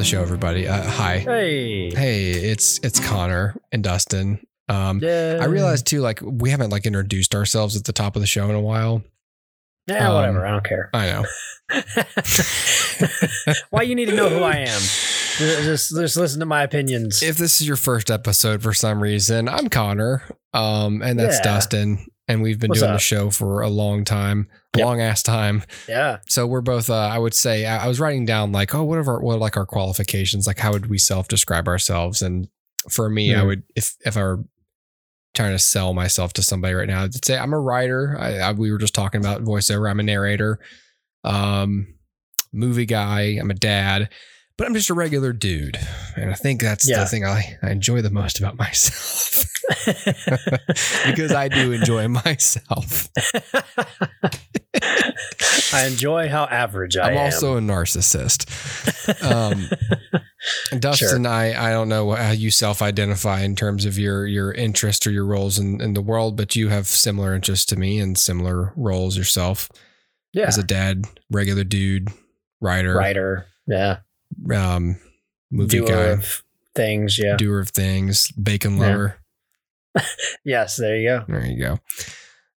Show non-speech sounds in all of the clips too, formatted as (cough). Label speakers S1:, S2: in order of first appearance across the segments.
S1: the show, everybody. Uh, hi.
S2: Hey.
S1: Hey, it's it's Connor and Dustin. Um,
S2: Yeah.
S1: I realized too, like we haven't like introduced ourselves at the top of the show in a while.
S2: Yeah,
S1: um,
S2: whatever. I don't care.
S1: I know. (laughs)
S2: Why you need to know who I am? Just, just listen to my opinions.
S1: If this is your first episode for some reason, I'm Connor, um, and that's
S2: Yeah.
S1: Dustin, and we've been
S2: What's
S1: doing the show for a long time,
S2: Yep.
S1: long ass time.
S2: yeah.
S1: So we're both. Uh, I would say I, I was writing down like, oh, what are our what are like our qualifications? Like, how would we self describe ourselves? And for me, I
S2: Hmm.
S1: would if if I were trying to sell myself to somebody right now, I'd say I'm a writer. I, I we were just talking about voiceover. I'm a narrator, um, movie guy. I'm a dad. But I'm just a regular dude, and I think that's
S2: Yeah.
S1: the thing I, I enjoy the most about myself (laughs) (laughs) because I do enjoy myself. (laughs)
S2: I enjoy how average I
S1: I'm
S2: am.
S1: also a narcissist. Um, Dustin, I I don't know how you self-identify in terms of your your interest or your roles in, in the world, but you have similar interests to me and similar roles yourself
S2: yeah.
S1: as a dad, regular dude, writer,
S2: writer. Yeah.
S1: Um, movie
S2: Doer
S1: guy,
S2: of things. Yeah.
S1: doer of things, bacon
S2: Yeah.
S1: lover. (laughs)
S2: yes. There you go.
S1: There you go.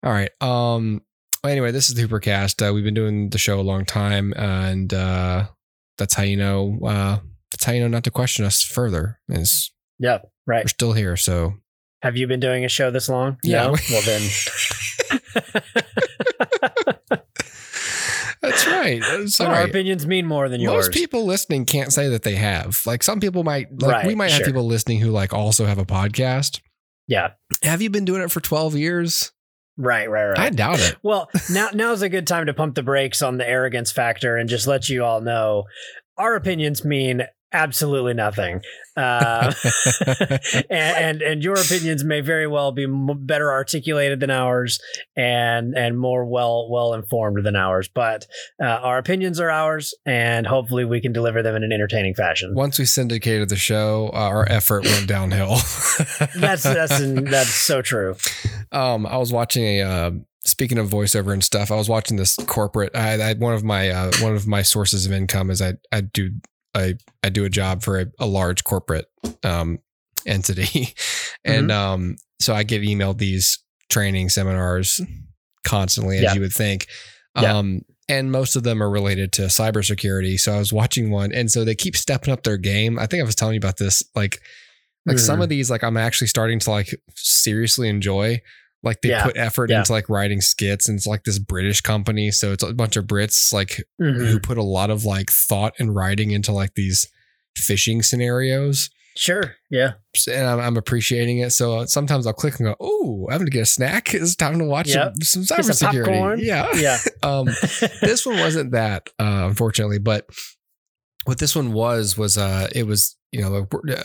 S1: All right. Um. Anyway, this is the Hoopercast. Uh, we've been doing the show a long time, and uh, that's how you know. Uh, that's how you know not to question us further. Is
S2: Yep. Right.
S1: we're still here. So
S2: Have you been doing a show this long?
S1: Yeah.
S2: No? Well then. (laughs) (laughs)
S1: that's right. (laughs)
S2: So our opinions mean more than yours.
S1: Most people listening can't say that they have. Like some people might. Like we
S2: Right,
S1: might have people listening who like also have a podcast.
S2: yeah.
S1: Have you been doing it for twelve years?
S2: Right. Right. Right.
S1: I doubt it. (laughs)
S2: Well, now now's a good time to pump the brakes on the arrogance factor and just let you all know our opinions mean absolutely nothing. Uh, (laughs) (laughs) and, and and your opinions may very well be m- better articulated than ours and and more well well informed than ours. But uh, our opinions are ours, and hopefully we can deliver them in an entertaining fashion.
S1: Once we syndicated the show, uh, our effort went downhill. (laughs)
S2: That's that's that's so true.
S1: Um, I was watching a. Uh, speaking of voiceover and stuff, I was watching this corporate. I, I one of my uh, one of my sources of income is I I do I I do a job for a, a large corporate um entity, (laughs) and um so I get emailed these training seminars constantly, as
S2: Yeah.
S1: you would think.
S2: Yeah.
S1: Um, and most of them are related to cybersecurity. So I was watching one, and so they keep stepping up their game. I think I was telling you about this, like like some
S2: Mhm.
S1: of these like i'm actually starting to like seriously enjoy like they
S2: Yeah,
S1: put effort
S2: yeah.
S1: into like writing skits and it's like this british company so it's a bunch of brits like
S2: Mhm.
S1: who put a lot of like thought and writing into like these phishing scenarios
S2: Sure. Yeah.
S1: and i'm, I'm appreciating it so uh, sometimes i'll click and go oh i'm gonna get a snack (laughs) it's time to watch
S2: Yep.
S1: some, some cybersecurity yeah
S2: Yeah. (laughs)
S1: um this one wasn't that uh unfortunately but what this one was was uh it was you know uh,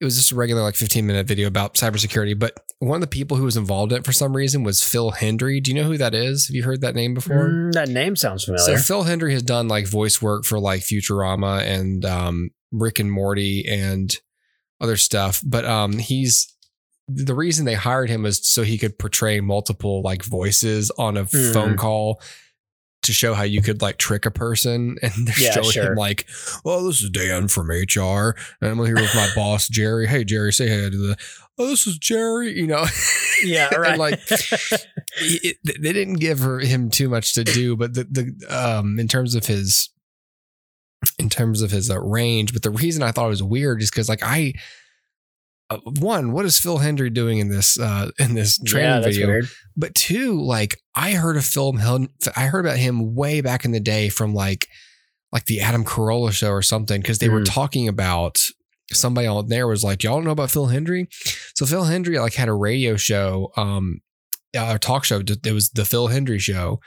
S1: it was just a regular like 15 minute video about cybersecurity but one of the people who was involved in it for some reason was phil hendrie do you know who that is have you heard that name before
S2: Mm, that name sounds
S1: so
S2: familiar.
S1: phil hendrie has done like voice work for like futurama and um rick and morty and other stuff but um he's the reason they hired him was so he could portray multiple like voices on a
S2: Mhm.
S1: phone call to show how you could like trick a person (laughs) and they're
S2: Yeah,
S1: showing
S2: sure.
S1: him like oh this is dan from hr and i'm here with my (laughs) boss jerry hey jerry say hey to the oh this is jerry you know (laughs)
S2: yeah. Right.
S1: like it, they didn't give her, him too much to do but the the um in terms of his in terms of his uh, range but the reason i thought it was weird is because like i uh, one what is phil hendrie doing in this uh in this training
S2: yeah,
S1: video
S2: weird.
S1: but two, like I heard of Phil, Hel- I heard about him way back in the day from like, like the Adam Carolla show or something, because they were
S2: Mm.
S1: talking about somebody on there was like, y'all don't know about Phil Hendrie? So Phil Hendrie like had a radio show, um, a talk show. It was the Phil Hendrie show,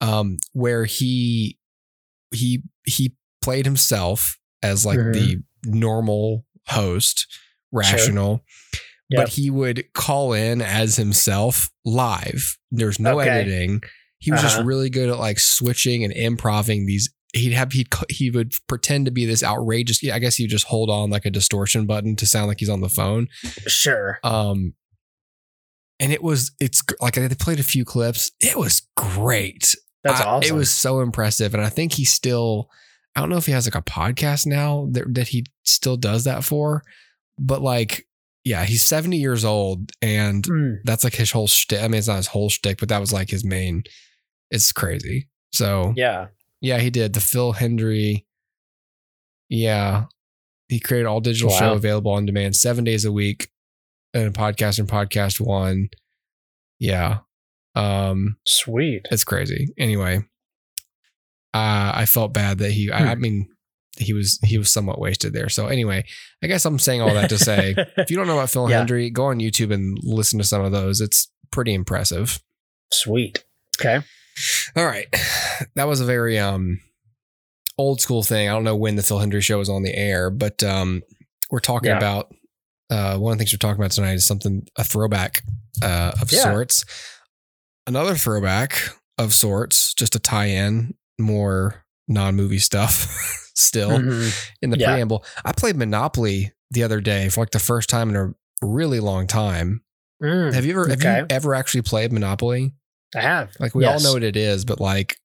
S1: um, where he he he played himself as like
S2: Mhm.
S1: the normal host, rational
S2: Yep.
S1: but he would call in as himself live. There's no
S2: Okay.
S1: editing. He was just
S2: Uh-huh.
S1: really good at like switching and improving these. He'd have he'd he would pretend to be this outrageous. I guess he'd just hold on like a distortion button to sound like he's on the phone.
S2: Sure.
S1: Um, and it was it's like they played a few clips. It was great.
S2: That's
S1: I-
S2: awesome.
S1: It was so impressive, and I think he still. I don't know if he has like a podcast now that, that he still does that for, but like, yeah, he's 70 years old and
S2: Mm.
S1: that's like his whole shtick. I mean, it's not his whole shtick, but that was like his main. It's crazy. So
S2: Yeah.
S1: Yeah, he did the Phil Hendrie. Yeah, he created all digital show available on demand seven days a week, and a podcast and podcast one. Yeah, um,
S2: Sweet.
S1: it's crazy. Anyway, uh, I felt bad that he. I, I
S2: Hmm.
S1: mean, he was he was somewhat wasted there. So anyway, I guess I'm saying all that to say, if you don't know about (laughs) Phil
S2: Yeah.
S1: Hendrie, go on YouTube and listen to some of those. It's pretty impressive.
S2: Sweet. Okay.
S1: All right. (sighs) That was a very um old school thing. I don't know when the Phil Hendrie show was on the air, but um we're talking
S2: Yeah.
S1: about uh one of the things we're talking about tonight is something a throwback uh of
S2: Yeah.
S1: sorts. Another throwback of sorts, just to tie in more non-movie stuff (laughs) still
S2: Mhm.
S1: in the
S2: Yeah.
S1: preamble. I played Monopoly the other day for like the first time in a really long time.
S2: Mm.
S1: Have you ever have you ever actually played Monopoly?
S2: I have.
S1: Like we
S2: Yes.
S1: all know what it is, but like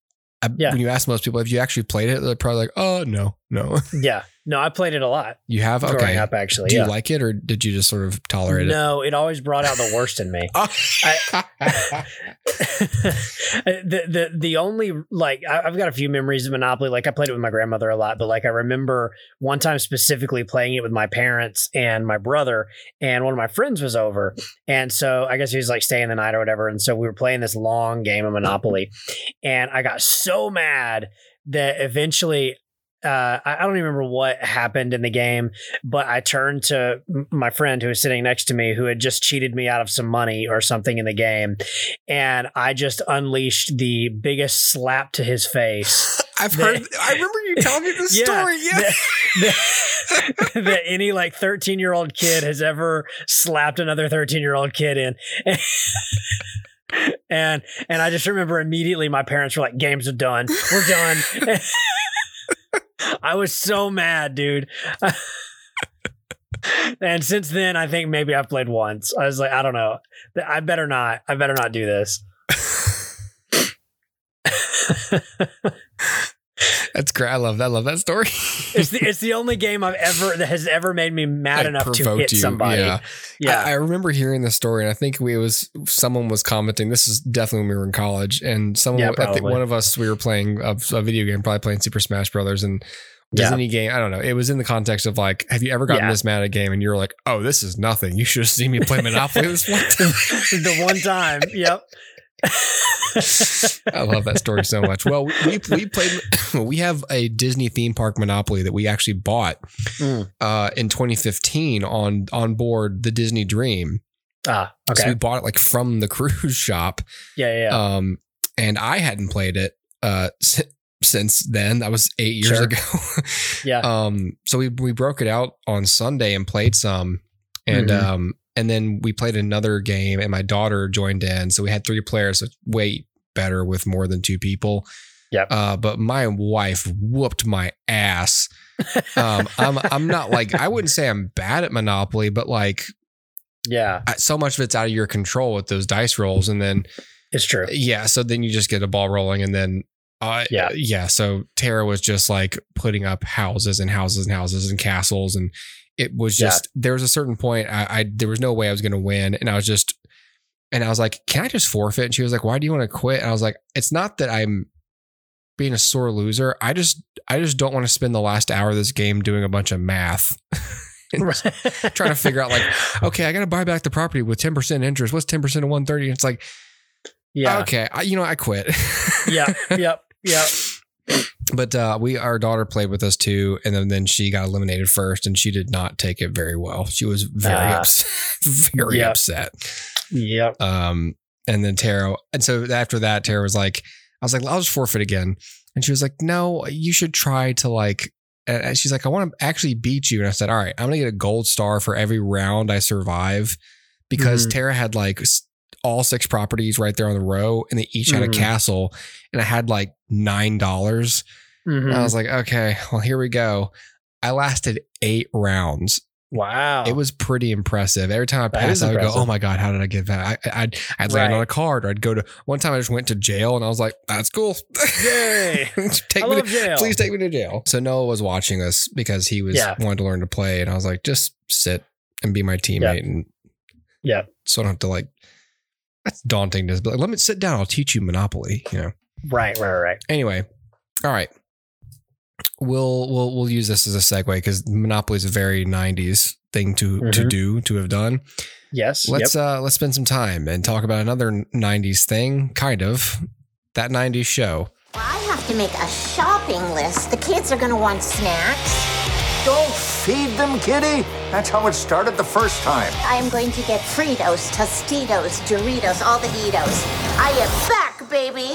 S1: I,
S2: Yeah.
S1: when you ask most people, have you actually played it? They're probably like, oh no, no. (laughs)
S2: Yeah. No, I played it a lot
S1: You have
S2: growing
S1: okay.
S2: up. Actually,
S1: Do
S2: yeah.
S1: you like it or did you just sort of tolerate it?
S2: no, it always brought out the worst in me. (laughs) Oh. (laughs) (laughs) the the the only like I- I've got a few memories of Monopoly. Like I played it with my grandmother a lot, but like I remember one time specifically playing it with my parents and my brother, and one of my friends was over, and so I guess he was like staying the night or whatever, and so we were playing this long game of Monopoly, and I got so mad that eventually. Uh, I don't even remember what happened in the game, but I turned to my friend who was sitting next to me, who had just cheated me out of some money or something in the game, and I just unleashed the biggest slap to his face (laughs)
S1: I've
S2: The-
S1: heard I remember you telling me this (laughs)
S2: Yeah,
S1: story. Yeah.
S2: that, that (laughs) any like 13 year old kid has ever slapped another 13 year old kid in. and and I just remember immediately my parents were like, "Games are done. We're done." I was so mad, dude. (laughs) and since then, I think maybe I've played once. I was like, I don't know. I better not. I better not do this. (laughs) (laughs)
S1: That's great. I love that. I love that story.
S2: It's the it's the only game I've ever that has ever made me mad
S1: Like,
S2: enough to hit
S1: you.
S2: somebody.
S1: Yeah.
S2: Yeah.
S1: I, I remember hearing the story, and I think we it was someone was commenting. This is definitely when we were in college, and someone,
S2: Yeah,
S1: I think one of us, we were playing a, a video game, probably playing Super Smash Brothers, and does
S2: Yeah.
S1: any game? I don't know. It was in the context of like, have you ever gotten
S2: Yeah.
S1: this mad at a game, and you're like, oh, this is nothing. You should have seen me play Monopoly this one time. (laughs)
S2: the one time. Yep. (laughs)
S1: I love that story so much. Well, we we played. (coughs) We have a Disney theme park Monopoly that we actually bought
S2: Mm.
S1: uh, in 2015 on on board the Disney Dream.
S2: Ah,
S1: So
S2: okay.
S1: we bought it like from the cruise (laughs) shop.
S2: yeah, yeah, yeah.
S1: Um, and I hadn't played it uh si- since then. That was eight years
S2: Sure.
S1: ago. (laughs)
S2: Yeah.
S1: Um, so we we broke it out on Sunday and played some, and
S2: Mhm.
S1: um, and then we played another game, and my daughter joined in. So we had three players. So way better with more than two people.
S2: Yep.
S1: Uh, but my wife whooped my ass. (laughs) Um, I'm I'm not like I wouldn't say I'm bad at Monopoly, but like
S2: yeah,
S1: so much of it's out of your control with those dice rolls, and then
S2: it's true.
S1: yeah, so then you just get a ball rolling, and then uh,
S2: Yeah.
S1: yeah. So Tara was just like putting up houses and houses and houses and castles, and it was
S2: Yeah.
S1: just there was a certain point I, I there was no way I was going to win, and I was just and I was like, can I just forfeit? And she was like, why do you want to quit? And I was like, it's not that I'm being a sore loser. I just I just don't want to spend the last hour of this game doing a bunch of math. (laughs) Trying to figure out like, (laughs) okay, I got to buy back the property with 10% interest. What's 10% of 130? It's like,
S2: yeah,
S1: okay, I, you know, I quit.
S2: yeah, (laughs) yep, yep.
S1: But uh, we, our daughter played with us too. And then, then she got eliminated first and she did not take it very well. She was very
S2: Ah.
S1: upset, (laughs) very
S2: Yep.
S1: upset.
S2: Yep.
S1: Um, and then Tara, and so after that, Tara was like, I was like, I'll just forfeit again. And she was like, no, you should try to like, and she's like, I want to actually beat you. And I said, all right, I'm going to get a gold star for every round I survive because
S2: Mhm.
S1: Tara had like all six properties right there on the row and they each had a
S2: Mhm.
S1: castle and I had like $9.
S2: Mhm.
S1: I was like, okay, well, here we go. I lasted eight rounds
S2: Wow.
S1: It was pretty impressive. Every time I passed, I would go, "Oh my god, how did I get that?" I, I'd I'd land
S2: Right.
S1: on a card, or I'd go to. One time, I just went to jail, and I was like, "That's cool."
S2: Yay. (laughs)
S1: take
S2: I
S1: me to,
S2: jail.
S1: Please take me to jail. So Noah was watching us because he was
S2: Yeah.
S1: wanted to learn to play, and I was like, "Just sit and be my teammate." And
S2: Yeah.
S1: so I don't have to like. That's daunting. To be like, let me sit down. I'll teach you Monopoly. You know.
S2: Right, right, right.
S1: Anyway, all right. We'll we'll we'll use this as a segue because Monopoly is a very '90s thing to to
S2: Mhm.
S1: do to have done.
S2: Yes.
S1: Let's uh let's spend some time and talk about another '90s thing, kind of that '90s show.
S3: I have to make a shopping list. The kids are gonna want snacks.
S4: Don't feed them, kitty. That's how it started the first time.
S3: I am going to get Fritos, Tostitos, Doritos, all the Eatos. I am back, baby.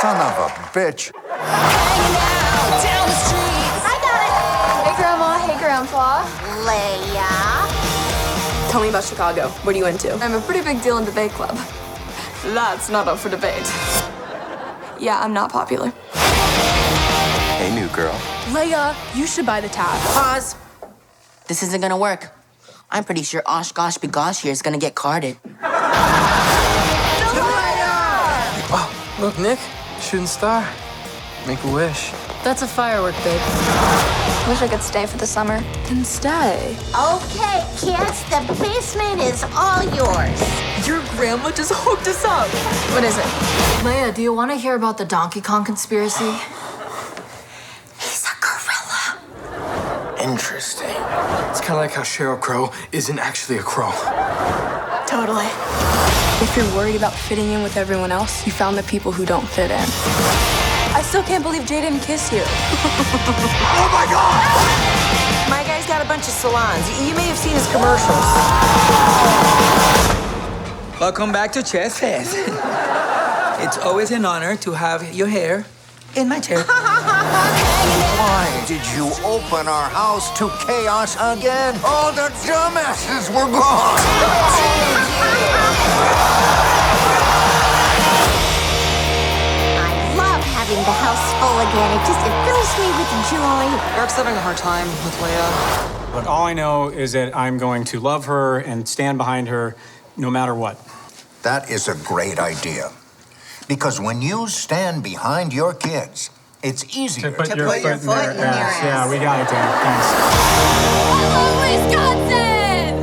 S4: Son of a bitch.
S3: I
S5: Hey, Grandma. Hey, Grandpa.
S3: got. Leia.
S5: Tell me about Chicago. What are you into? I'm a pretty big deal in debate club. That's not up for debate. Yeah, I'm not popular.
S6: Hey, new girl.
S5: Leia, you should buy the tab.
S7: Pause. This isn't gonna work. I'm pretty sure OshKosh B'gosh here is gonna get carded. Leia!
S6: Oh, look, Nick, shooting star. Make a wish.
S5: That's a firework, babe. Wish I could stay for the summer. Then stay.
S3: Okay, kids, the basement is all yours.
S5: Your grandma just hooked us up. What is it?
S8: Leia, do you want to hear about the Donkey Kong conspiracy?
S3: He's a gorilla.
S6: Interesting. It's kind of like how Sheryl Crow isn't actually a crow.
S5: Totally. If you're worried about fitting in with everyone else, you found the people who don't fit in. I still can't believe Jay didn't kiss you. (laughs)
S7: Oh my god! My guy's got a bunch of salons. You may have seen his commercials.
S9: Welcome back to Chez Fez. (laughs) it's always an honor to have your hair in my chair. (laughs)
S4: Why did you open our house to chaos again? All the dumbasses were gone.
S3: I love having the house full again. It just it fills me with joy.
S9: Eric's having a hard time with Leia.
S10: But all I know is that I'm going to love her and stand behind her no matter what.
S4: That is a great idea. Because when you stand behind your kids, it's easier
S10: To put
S4: to
S10: your
S4: put
S10: foot in their ass. Yeah, we got it, Dan.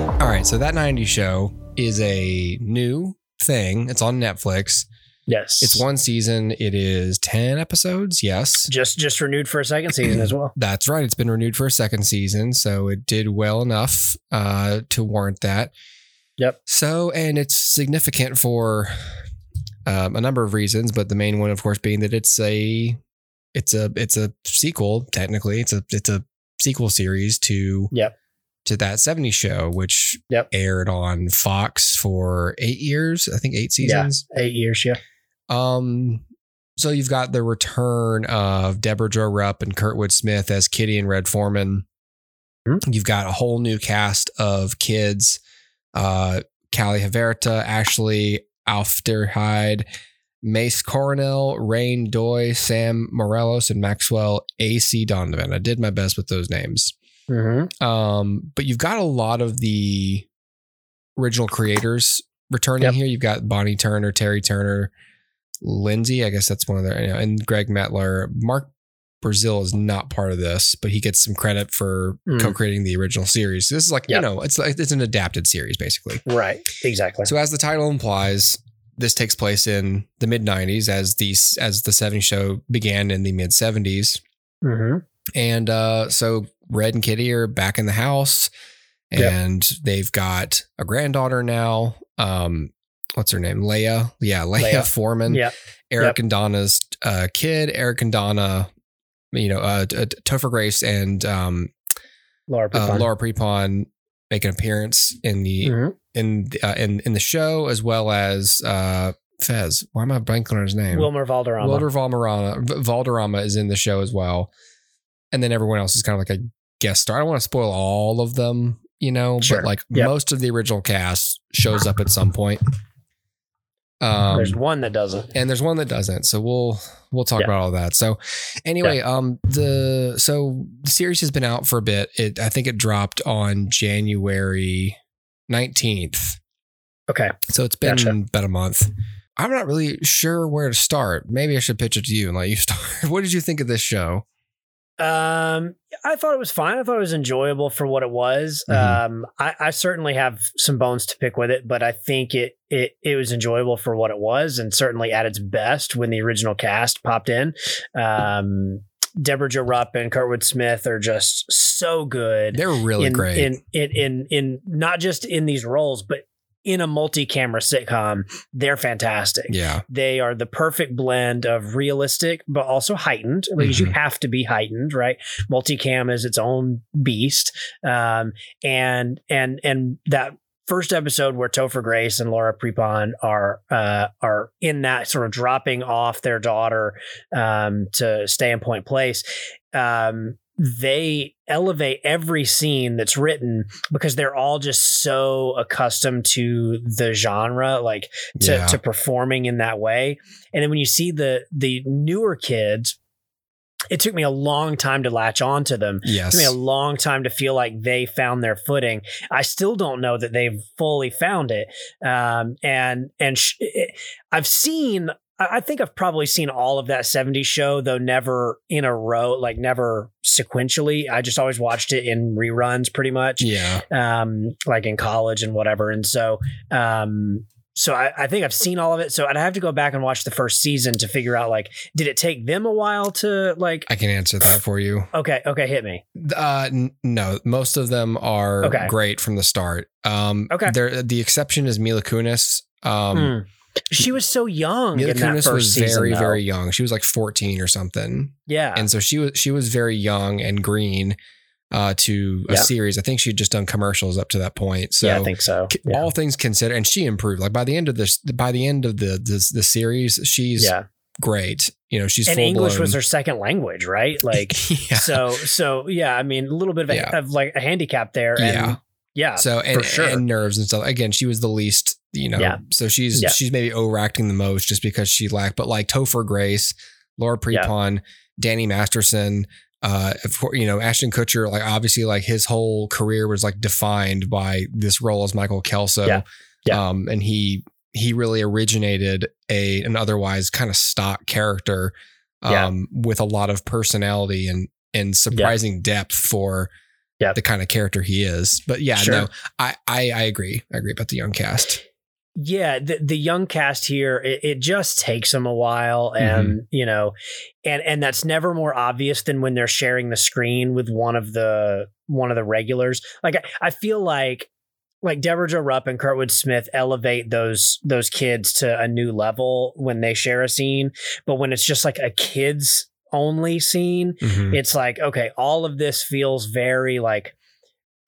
S10: Thanks.
S1: All right, so that 90 show is a new thing. It's on Netflix.
S2: Yes.
S1: It's one season. It is ten episodes. Yes,
S2: just just renewed for a second season as well. (clears throat)
S1: That's right. It's been renewed for a second season, so it did well enough uh, to warrant that.
S2: Yep.
S1: So, and it's significant for um, a number of reasons, but the main one, of course, being that it's a it's a it's a sequel. Technically, it's a it's a sequel series to
S2: Yep.
S1: to that '70s show, which
S2: Yep.
S1: aired on Fox for eight years. I think eight seasons.
S2: Yeah.
S1: seasons.
S2: Eight years, yeah.
S1: Um, so you've got the return of Deborah Jo Rupp and Kurtwood Smith as Kitty and Red Foreman.
S2: Hmm.
S1: You've got a whole new cast of kids. Uh, Callie Haverda, Ashley Aufderheide, Mace Coronel, Reyn Doi, Sam Morelos, and Maxwell Acee Donovan. I did my best with those names.
S2: Mm-hmm.
S1: Um, but you've got a lot of the original creators returning
S2: Yep.
S1: here. You've got Bonnie Turner, Terry Turner, Lindsay. I guess that's one of their, you know, and Gregg Mettler. Mark Brazill is not part of this, but he gets some credit for
S2: Mm.
S1: co-creating the original series. This is like you know, it's like it's an adapted series basically.
S2: Right. Exactly.
S1: So as the title implies, this takes place in the mid '90s as the as the '70s show began in the mid '70s.
S2: mm-hmm.
S1: And uh, so Red and Kitty are back in the house,
S2: Yep.
S1: and they've got a granddaughter now. Um, what's her name? Leia. Yeah, Leia,
S2: Leia.
S1: Foreman.
S2: Yep.
S1: Eric
S2: Yep.
S1: and Donna's uh, kid. Eric and Donna. You know, uh, Topher Grace and um,
S2: Laura
S1: uh,
S2: Prepon.
S1: Laura Prepon make an appearance in the
S2: Mhm.
S1: In the, uh, in in the show as well as uh, Fez. Why am I blanking on his name?
S2: Wilmer Valderrama.
S1: Wilder Valderrama, Valderrama is in the show as well. And then everyone else is kind of like a guest star. I don't want to spoil all of them, you know,
S2: Sure.
S1: but like
S2: Yep.
S1: most of the original cast shows up at some point. Um,
S2: There's one that doesn't.
S1: and there's one that doesn't. So we'll we'll talk
S2: Yeah.
S1: about all that. So anyway, um the so the series has been out for a bit. It I think it dropped on January 19th.
S2: Okay.
S1: So it's been
S2: Gotcha.
S1: about a month. I'm not really sure where to start. Maybe I should pitch it to you and let you (laughs) start. what did you think of this show?
S2: Um, I thought it was fine. I thought it was enjoyable for what it was.
S1: Mhm.
S2: Um, I, I certainly have some bones to pick with it, but I think it it it was enjoyable for what it was, and certainly at its best when the original cast popped in. Um, Deborah Jo Rupp and Kurtwood Smith are just so good.
S1: They're really
S2: in,
S1: great.
S2: in in in in not just in these roles, but in a multi-camera sitcom. They're fantastic.
S1: yeah.
S2: They are the perfect blend of realistic, but also heightened because you
S1: Mhm.
S2: have to be heightened, right? Multicam is its own beast, um, and and and that first episode where Topher Grace and Laura Prepon are uh, are in that sort of dropping off their daughter um, to stay in Point Place. Um, they elevate every scene that's written because they're all just so accustomed to the genre, like to,
S1: Yeah.
S2: to performing in that way. And then when you see the the newer kids, it took me a long time to latch on to them. It
S1: Yes.
S2: took me a long time to feel like they found their footing. I still don't know that they've fully found it. Um, and and sh- I've seen. I I think I've probably seen all of that 70s show, though never in a row, like never sequentially. I just always watched it in reruns pretty much
S1: yeah.
S2: um, like in college and whatever. And so, um, so I, I think I've seen all of it. So I'd have to go back and watch the first season to figure out like, did it take them a while to like?
S1: I can answer that for you.
S2: Okay, okay, hit me.
S1: Uh, n- no, most of them are
S2: Okay.
S1: great from the start. Um,
S2: Okay.
S1: there- the exception is Mila Kunis. Um,
S2: Hmm. She was so young
S1: Mila Kunis was very, very young. She was like 14 or something.
S2: yeah.
S1: and so she was she was very young and green uh, to a
S2: Yeah.
S1: series. I think she'd just done commercials up to that point. So
S2: yeah, I think so. Yeah.
S1: all things considered, and she improved. Like by the end of this, by the end of the the, the series, she's
S2: yeah.
S1: great. You know, she's
S2: And English
S1: blown.
S2: was her second language, right? (laughs) Like, so, so yeah. I mean, a little bit of, a, of like a handicap there. And
S1: Yeah.
S2: yeah.
S1: so and,
S2: for sure.
S1: and nerves and stuff. Again, she was the least. You know, so she's she's maybe overacting the most just because she lacked. But like Topher Grace, Laura. Prepon, Danny Masterson, uh, of course, you know, Ashton Kutcher, like obviously, like his whole career was like defined by this role as Michael Kelso.
S2: Yeah. Yeah.
S1: Um, and he he really originated a an otherwise kind of stock character,
S2: Yeah.
S1: um, with a lot of personality and and surprising depth for
S2: Yeah.
S1: the kind of character he is. But yeah,
S2: Sure.
S1: no, I, I I agree. I agree about the young cast.
S2: Yeah the, the young cast here it, it just takes them a while and
S1: Mm-hmm.
S2: you know and and that's never more obvious than when they're sharing the screen with one of the one of the regulars like i, I feel like like Deborah Jo Rupp and Kurtwood Smith elevate those those kids to a new level when they share a scene, but when it's just like a kids only scene,
S1: Mhm.
S2: it's like okay, all of this feels very like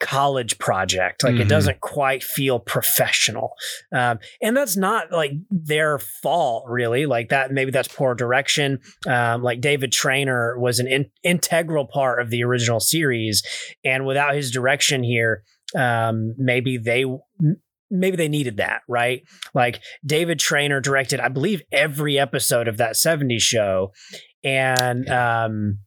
S2: college project. Like
S1: Mhm.
S2: it doesn't quite feel professional. Um, and that's not like their fault, really. Like that, maybe that's poor direction. Um, like David Trainer was an in- integral part of the original series. And without his direction here, um, maybe they. Maybe they needed that, right? Like David Trainer directed, I believe, every episode of that 70s show. And um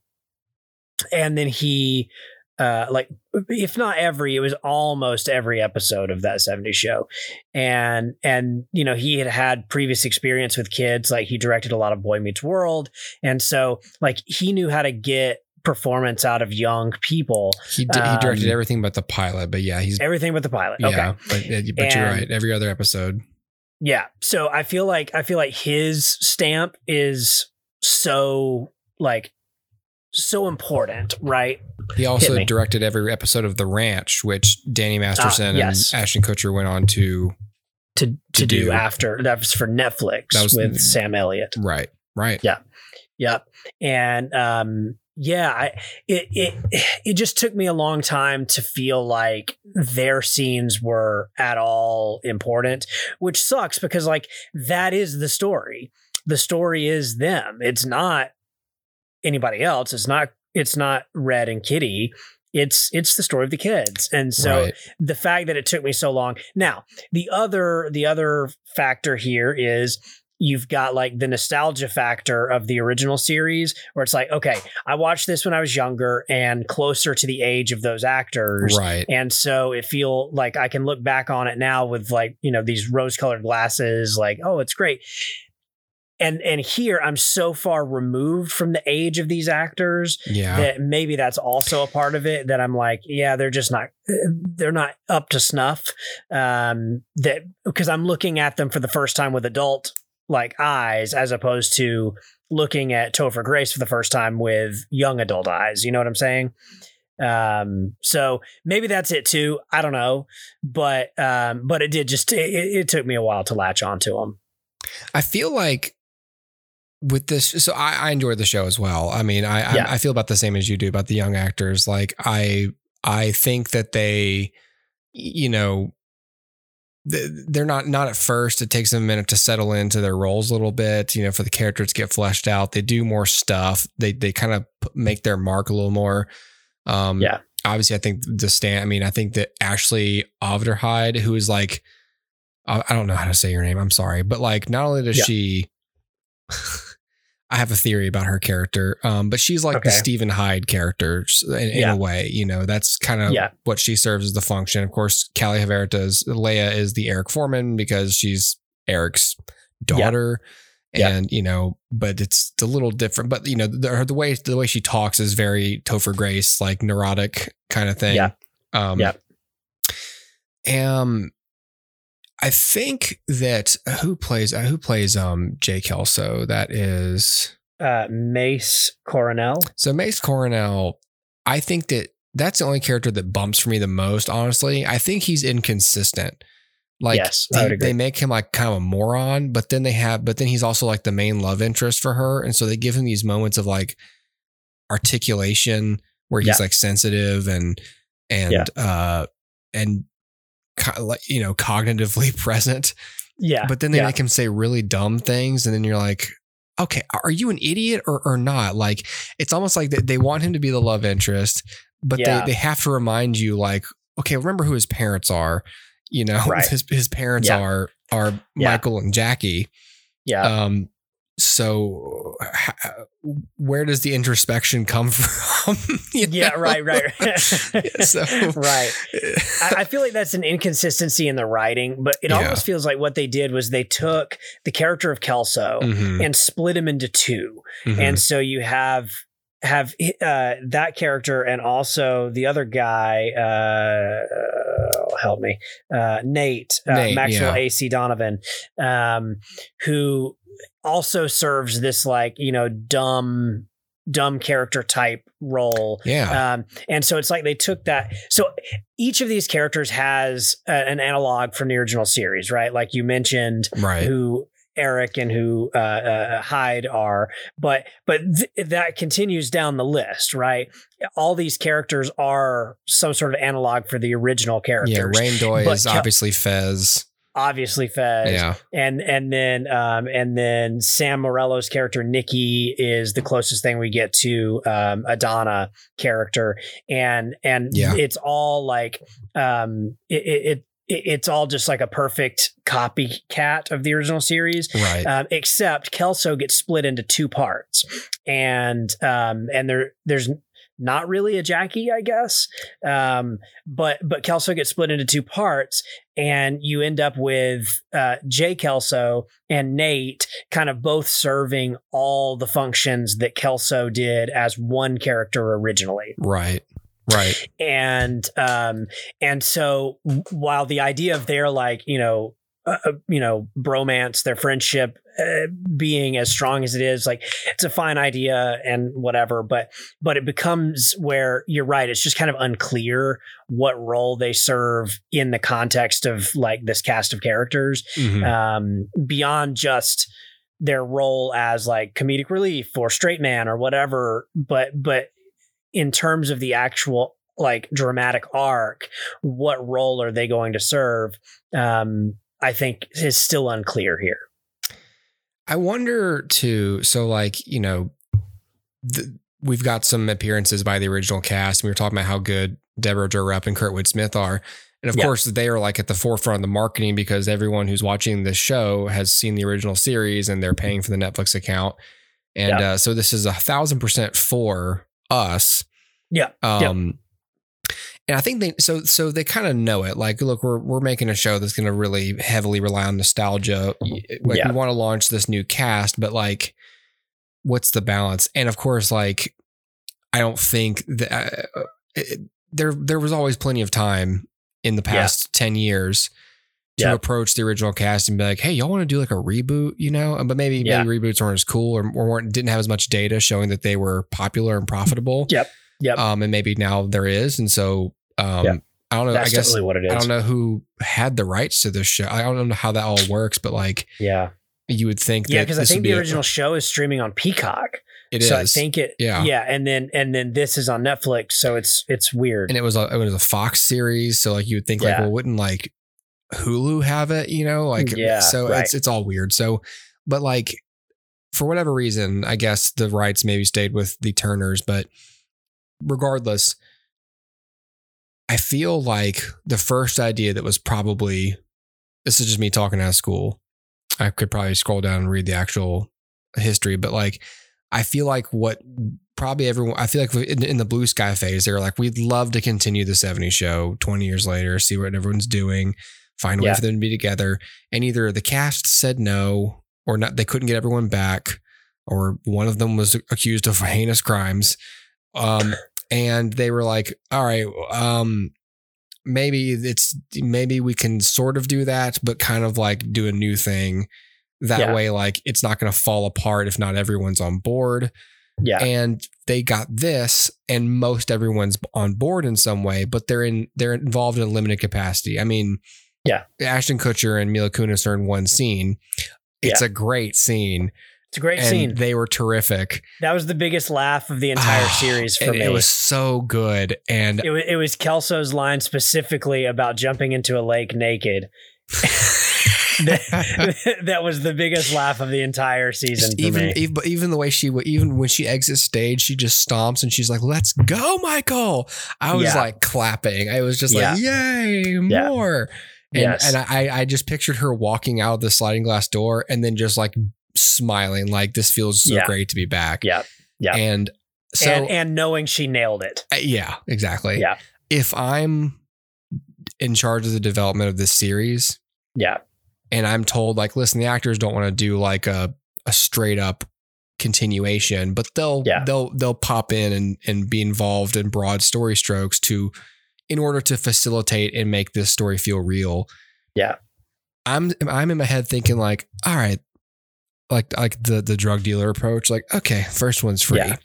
S2: and then he uh like if not every it was almost every episode of that 70s show and and you know he had had previous experience with kids like he directed a lot of boy meets world and so like he knew how to get performance out of young people
S1: He did, he directed
S2: Um,
S1: everything but the pilot. But yeah, he's
S2: everything but the pilot
S1: yeah.
S2: okay
S1: But, but you're right. Every other episode.
S2: Yeah. So I feel like I feel like his stamp is so like so important, right?
S1: He also directed every episode of The Ranch, which Danny Masterson
S2: Ah, yes.
S1: and Ashton Kutcher went on to.
S2: To to,
S1: To
S2: do,
S1: do.
S2: after that was for Netflix
S1: was-
S2: with Sam Elliott.
S1: Right. Right.
S2: Yeah. Yep. And um yeah, I it it (sighs) it just took me a long time to feel like their scenes were at all important, which sucks because like that is the story. The story is them. It's not anybody else. It's not it's not Red and Kitty. it's it's the story of the kids and so
S1: Right.
S2: the fact that it took me so long now the other the other factor here is you've got like the nostalgia factor of the original series where it's like okay i watched this when i was younger and closer to the age of those actors
S1: Right.
S2: and so it feel like i can look back on it now with like you know these rose colored glasses like oh it's great and and here i'm so far removed from the age of these actors
S1: Yeah.
S2: that maybe that's also a part of it that i'm like yeah they're just not they're not up to snuff um that because i'm looking at them for the first time with adult like eyes as opposed to looking at topher grace for the first time with young adult eyes. You know what i'm saying? Um so maybe that's it too. I don't know. But um but it did just it, it took me a while to latch onto them
S1: I feel like with this, so I, I enjoyed the show as well. I mean, I,
S2: Yeah.
S1: I I feel about the same as you do about the young actors. Like I I think that they, you know, they're not not at first. It takes them a minute to settle into their roles a little bit. You know, for the characters to get fleshed out. They do more stuff. They they kind of make their mark a little more. Um,
S2: Yeah.
S1: Obviously, I think the stand. I mean, I think that Ashley Avderhide, who is like, I I don't know how to say your name. I'm sorry, but like, not only does
S2: Yeah.
S1: she, I have a theory about her character, um, but she's like the Steven Hyde character in, in
S2: Yeah.
S1: a way. You know, that's kind of
S2: Yeah.
S1: what she serves as the function. Of course, Callie Haverda's Leia is the Eric Foreman because she's Eric's daughter.
S2: Yeah.
S1: And you know, but it's a little different. But you know, the, the way the way she talks is very Topher Grace, like neurotic kind of thing.
S2: Yeah.
S1: Um,
S2: Yeah.
S1: Um, I think that uh, who plays uh, who plays um Jay Kelso. That is
S2: uh mace coronel
S1: so Mace Coronel. I think that that's the only character that bumps for me the most. Honestly, I think he's inconsistent. Like
S2: Yes, I would
S1: they,
S2: agree.
S1: they make him like kind of a moron, but then they have, but then he's also like the main love interest for her, and so they give him these moments of like articulation where he's
S2: Yeah.
S1: like sensitive and and
S2: Yeah.
S1: uh and you know cognitively (laughs) present
S2: yeah
S1: but then they
S2: yeah.
S1: make him say really dumb things and then you're like okay are you an idiot or, or not like it's almost like they, they want him to be the love interest but
S2: Yeah.
S1: they, they have to remind you like okay remember who his parents are you know (laughs)
S2: Right.
S1: his, his parents
S2: Yeah.
S1: are are michael and jackie
S2: yeah
S1: um so where does the introspection come (laughs) from
S2: yeah
S1: know?
S2: right right (laughs)
S1: so (laughs)
S2: right I, I feel like that's an inconsistency in the writing, but it
S1: Yeah.
S2: almost feels like what they did was they took the character of Kelso
S1: Mhm,
S2: and split him into 2
S1: mhm.
S2: and so you have have uh, that character and also the other guy. Uh, help me, uh, Nate, uh,
S1: Nate,
S2: Maxwell
S1: yeah.
S2: Acee Donovan, um, who also serves this like you know dumb dumb character type role
S1: yeah
S2: um, and so it's like they took that. So each of these characters has a, an analog from the original series, right? Like you mentioned,
S1: right
S2: who Eric and who uh, uh, Hyde are, but but th- that continues down the list, right? All these characters are some sort of analog for the original characters.
S1: yeah rain is
S2: Kel-
S1: obviously fez
S2: Obviously, Fez,
S1: yeah.
S2: And and then um, and then Sam Morello's character Nikki is the closest thing we get to um, a Donna character, and and
S1: Yeah.
S2: it's all like um, it, it, it it's all just like a perfect copycat of the original series.
S1: right.
S2: Um, except Kelso gets split into two parts, and um, and there there's not really a Jackie, I guess, um, but but Kelso gets split into two parts, and you end up with uh, Jay Kelso and Nate kind of both serving all the functions that Kelso did as one character originally.
S1: Right. Right.
S2: And um and so while the idea of their like you know uh, uh, you know bromance their friendship uh, being as strong as it is like it's a fine idea and whatever but but it becomes where you're right it's just kind of unclear what role they serve in the context of like this cast of characters
S1: Mhm.
S2: um, beyond just their role as like comedic relief or straight man or whatever but but in terms of the actual like dramatic arc what role are they going to serve um i think is still unclear here
S1: I wonder too. So, like, you know, the we've got some appearances by the original cast. And We were talking about how good Deborah Jo Rupp and Kurtwood Smith are. And of
S2: Yeah.
S1: course, they are like at the forefront of the marketing because everyone who's watching this show has seen the original series and they're paying for the Netflix account. And
S2: Yeah.
S1: uh, so this is a thousand percent for us.
S2: Yeah.
S1: Um, and I think they so so they kind of know it. Like, look, we're we're making a show that's going to really heavily rely on nostalgia. Like,
S2: Yeah.
S1: we want to launch this new cast, but like, what's the balance? And of course, like, I don't think that uh, uh it, there there was always plenty of time in the past ten years to
S2: Yeah.
S1: approach the original cast and be like, hey, y'all want to do like a reboot, you know? Uh, but maybe
S2: Yeah.
S1: maybe reboots weren't as cool or, or weren't didn't have as much data showing that they were popular and mm, profitable.
S2: Yep. Yep.
S1: Um, and maybe now there is, and so um,
S2: Yeah.
S1: I don't know.
S2: That's
S1: I guess
S2: what it is.
S1: I don't know who had the rights to this show. I don't know how that all works, but like
S2: Yeah.
S1: you would think,
S2: Yeah, because I think
S1: be
S2: the
S1: a-
S2: original show is streaming on Peacock.
S1: It
S2: so I think it
S1: Yeah.
S2: yeah, and then and then this is on Netflix, so it's it's weird.
S1: and it was a it was a Fox series, so like you would think like, well, wouldn't like Hulu have it? You know, like
S2: Yeah,
S1: so
S2: right.
S1: it's it's all weird. So, but like for whatever reason, I guess the rights maybe stayed with the Turners, but regardless, I feel like the first idea that was probably this is just me talking out of school. I could probably scroll down and read the actual history, but like I feel like what probably everyone I feel like in, in the blue sky phase, they're like, we'd love to continue the 70s show 20 years later, see what everyone's doing, find a way
S2: Yeah.
S1: for them to be together. And either the cast said no, or not they couldn't get everyone back, or one of them was accused of (laughs) heinous crimes. Um, and they were like, all right, um, maybe it's maybe we can sort of do that, but kind of like do a new thing. That
S2: Yeah.
S1: way, like it's not going to fall apart if not everyone's on board.
S2: yeah.
S1: And they got this, and most everyone's on board in some way, but they're in they're involved in a limited capacity. I mean,
S2: Yeah.
S1: Ashton Kutcher and Mila Kunis are in one scene. It's a great scene.
S2: It's a great
S1: and
S2: scene.
S1: They were terrific.
S2: that was the biggest laugh of the entire
S1: Ah, (sighs)
S2: series for
S1: and
S2: me.
S1: It was so good. And
S2: it was, it was Kelso's line specifically about jumping into a lake naked. that, (laughs) (laughs) that was the biggest laugh of the entire season for
S1: even,
S2: me.
S1: even even the way she even when she exits stage, she just stomps and she's like, "Let's go, Michael!" I was
S2: Yeah.
S1: like clapping. I was just like, "Yay,
S2: Yeah.
S1: more!" And
S2: Yes.
S1: and I I just pictured her walking out of the sliding glass door and then just like smiling, like this feels so
S2: Yeah.
S1: great to be back.
S2: Yeah. Yeah.
S1: And so
S2: and, and knowing she nailed it.
S1: uh, yeah, exactly.
S2: Yeah.
S1: If I'm in charge of the development of this series,
S2: Yeah.
S1: and I'm told like, listen, the actors don't want to do like a a straight up continuation, but they'll
S2: Yeah.
S1: they'll they'll pop in and and be involved in broad story strokes to in order to facilitate and make this story feel real.
S2: Yeah.
S1: I'm I'm in my head thinking like, all right, like like the the drug dealer approach, like, okay, first one's free.
S2: Yeah.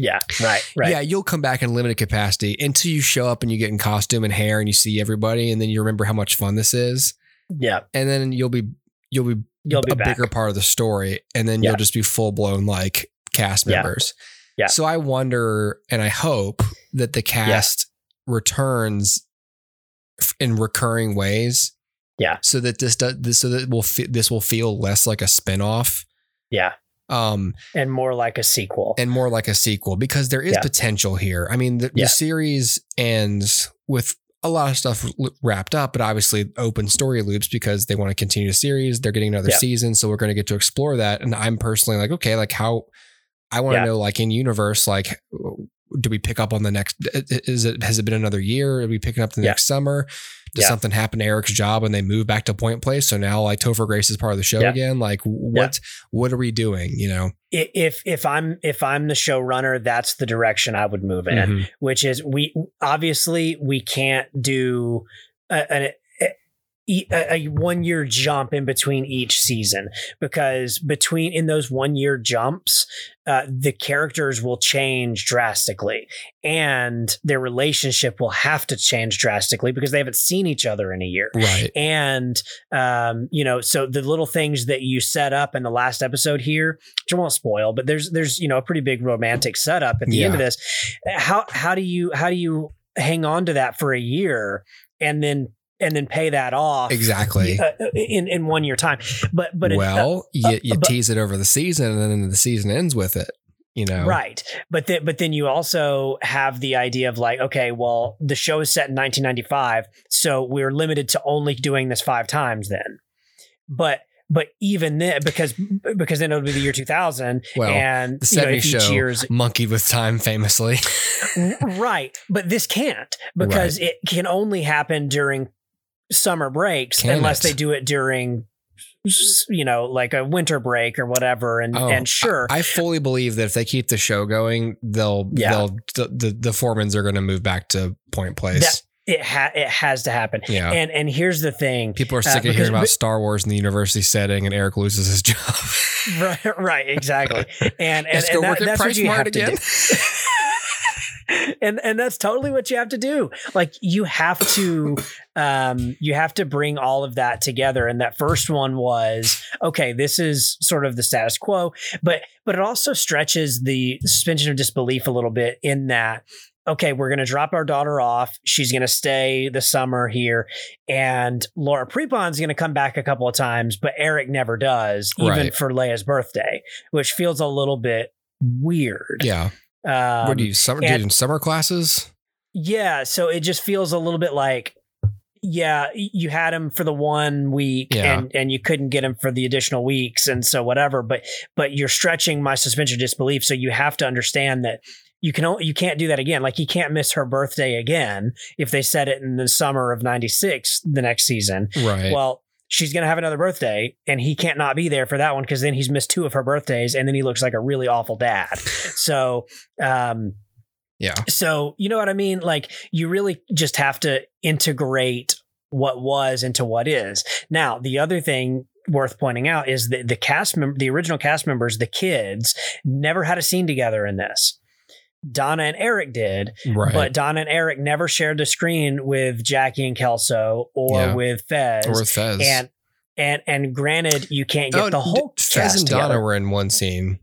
S2: Yeah. Right. Right.
S1: Yeah, you'll come back in limited capacity until you show up and you get in costume and hair and you see everybody and then you remember how much fun this is.
S2: Yeah.
S1: And then you'll be you'll be
S2: You'll be
S1: a
S2: back.
S1: bigger part of the story and then
S2: Yeah.
S1: you'll just be full blown like cast members.
S2: Yeah.
S1: So I wonder and I hope that the cast returns in recurring ways.
S2: Yeah.
S1: So that this does this so that will fe- this will feel less like a spin-off
S2: Yeah.
S1: um
S2: And more like a sequel.
S1: and more like a sequel because there is
S2: Yeah.
S1: potential here. I mean, the,
S2: Yeah.
S1: the series ends with a lot of stuff wrapped up, but obviously open story loops because they want to continue the series. They're getting another
S2: Yeah.
S1: season, so we're going to get to explore that. And I'm personally like, okay, like how I want to
S2: Yeah.
S1: know, like in universe, like do we pick up on the next? Is it has it been another year? Are we picking up the
S2: Yeah.
S1: next summer? Does
S2: Yeah.
S1: something happen to Eric's job and they move back to Point Place? So now like Topher Grace is part of the show
S2: Yeah.
S1: again. Like what what are we doing? You know?
S2: If if I'm if I'm the showrunner, that's the direction I would move in.
S1: Mhm.
S2: Which is we obviously we can't do a, a, a, a one year jump in between each season because between in those one year jumps, uh, the characters will change drastically and their relationship will have to change drastically because they haven't seen each other in a year
S1: Right.
S2: and um, you know, so the little things that you set up in the last episode here, which I won't spoil, but there's there's you know a pretty big romantic setup at the end of this. How how do you how do you hang on to that for a year and then and then pay that off
S1: Exactly.
S2: uh, in in one year time? But but it-
S1: well,
S2: uh,
S1: you, you
S2: but-
S1: tease it over the season, and then the season ends with it. you know.
S2: Right. But then but then you also have the idea of like, okay, well, the show is set in 1995, so we're limited to only doing this five times then. But but even then because because then it would be the year 2000
S1: Well,
S2: and
S1: The
S2: you know,
S1: 70s
S2: if each
S1: show
S2: year's
S1: monkeyed with time famously. (laughs)
S2: right. But this can't because it can only happen during summer breaks unless
S1: it?
S2: they do it during you know like a winter break or whatever and
S1: Oh,
S2: and sure
S1: I fully believe that if they keep the show going, they'll
S2: Yeah.
S1: they'll the the, the Foremans are going to move back to Point Place.
S2: that it ha- it has to happen.
S1: Yeah.
S2: And and here's the thing.
S1: People are
S2: uh,
S1: sick of hearing about Star Wars in the university setting, and Eric loses his (laughs) job.
S2: right, right, exactly. And and,
S1: Let's
S2: and
S1: go
S2: that-
S1: work at
S2: that's what you
S1: Price Mart
S2: have to do. (laughs) and and that's totally what you have to do. Like you have to um you have to bring all of that together. And that first one was okay, this is sort of the status quo, but but it also stretches the suspension of disbelief a little bit in that okay, we're going to drop our daughter off. She's going to stay the summer here. And Laura Prepon's going to come back a couple of times, but Eric never does, even
S1: Right.
S2: for Leia's birthday, which feels a little bit weird.
S1: yeah.
S2: Um,
S1: what do you summer?
S2: and-
S1: Dude, summer classes?
S2: yeah. So it just feels a little bit like, yeah, you had him for the one week
S1: Yeah.
S2: and, and you couldn't get him for the additional weeks. And so whatever, but, but you're stretching my suspension disbelief. So you have to understand that you can, o- you can't do that again. Like you can't miss her birthday again if they set it in the summer of 96, the next season.
S1: Right.
S2: Well, she's going to have another birthday and he can't not be there for that one because then he's missed two of her birthdays and then he looks like a really awful dad. (laughs) So, um,
S1: yeah.
S2: so you know what I mean? Like you really just have to integrate what was into what is. Now, the other thing worth pointing out is that the cast member, the original cast members, the kids, never had a scene together in this. Donna and Eric did,
S1: Right.
S2: but Donna and Eric never shared the screen with Jackie and Kelso or
S1: Yeah.
S2: with Fez.
S1: or with Fez.
S2: And and and granted, you can't get
S1: Oh,
S2: the whole
S1: Fez
S2: cast
S1: and Donna
S2: together.
S1: were in one scene.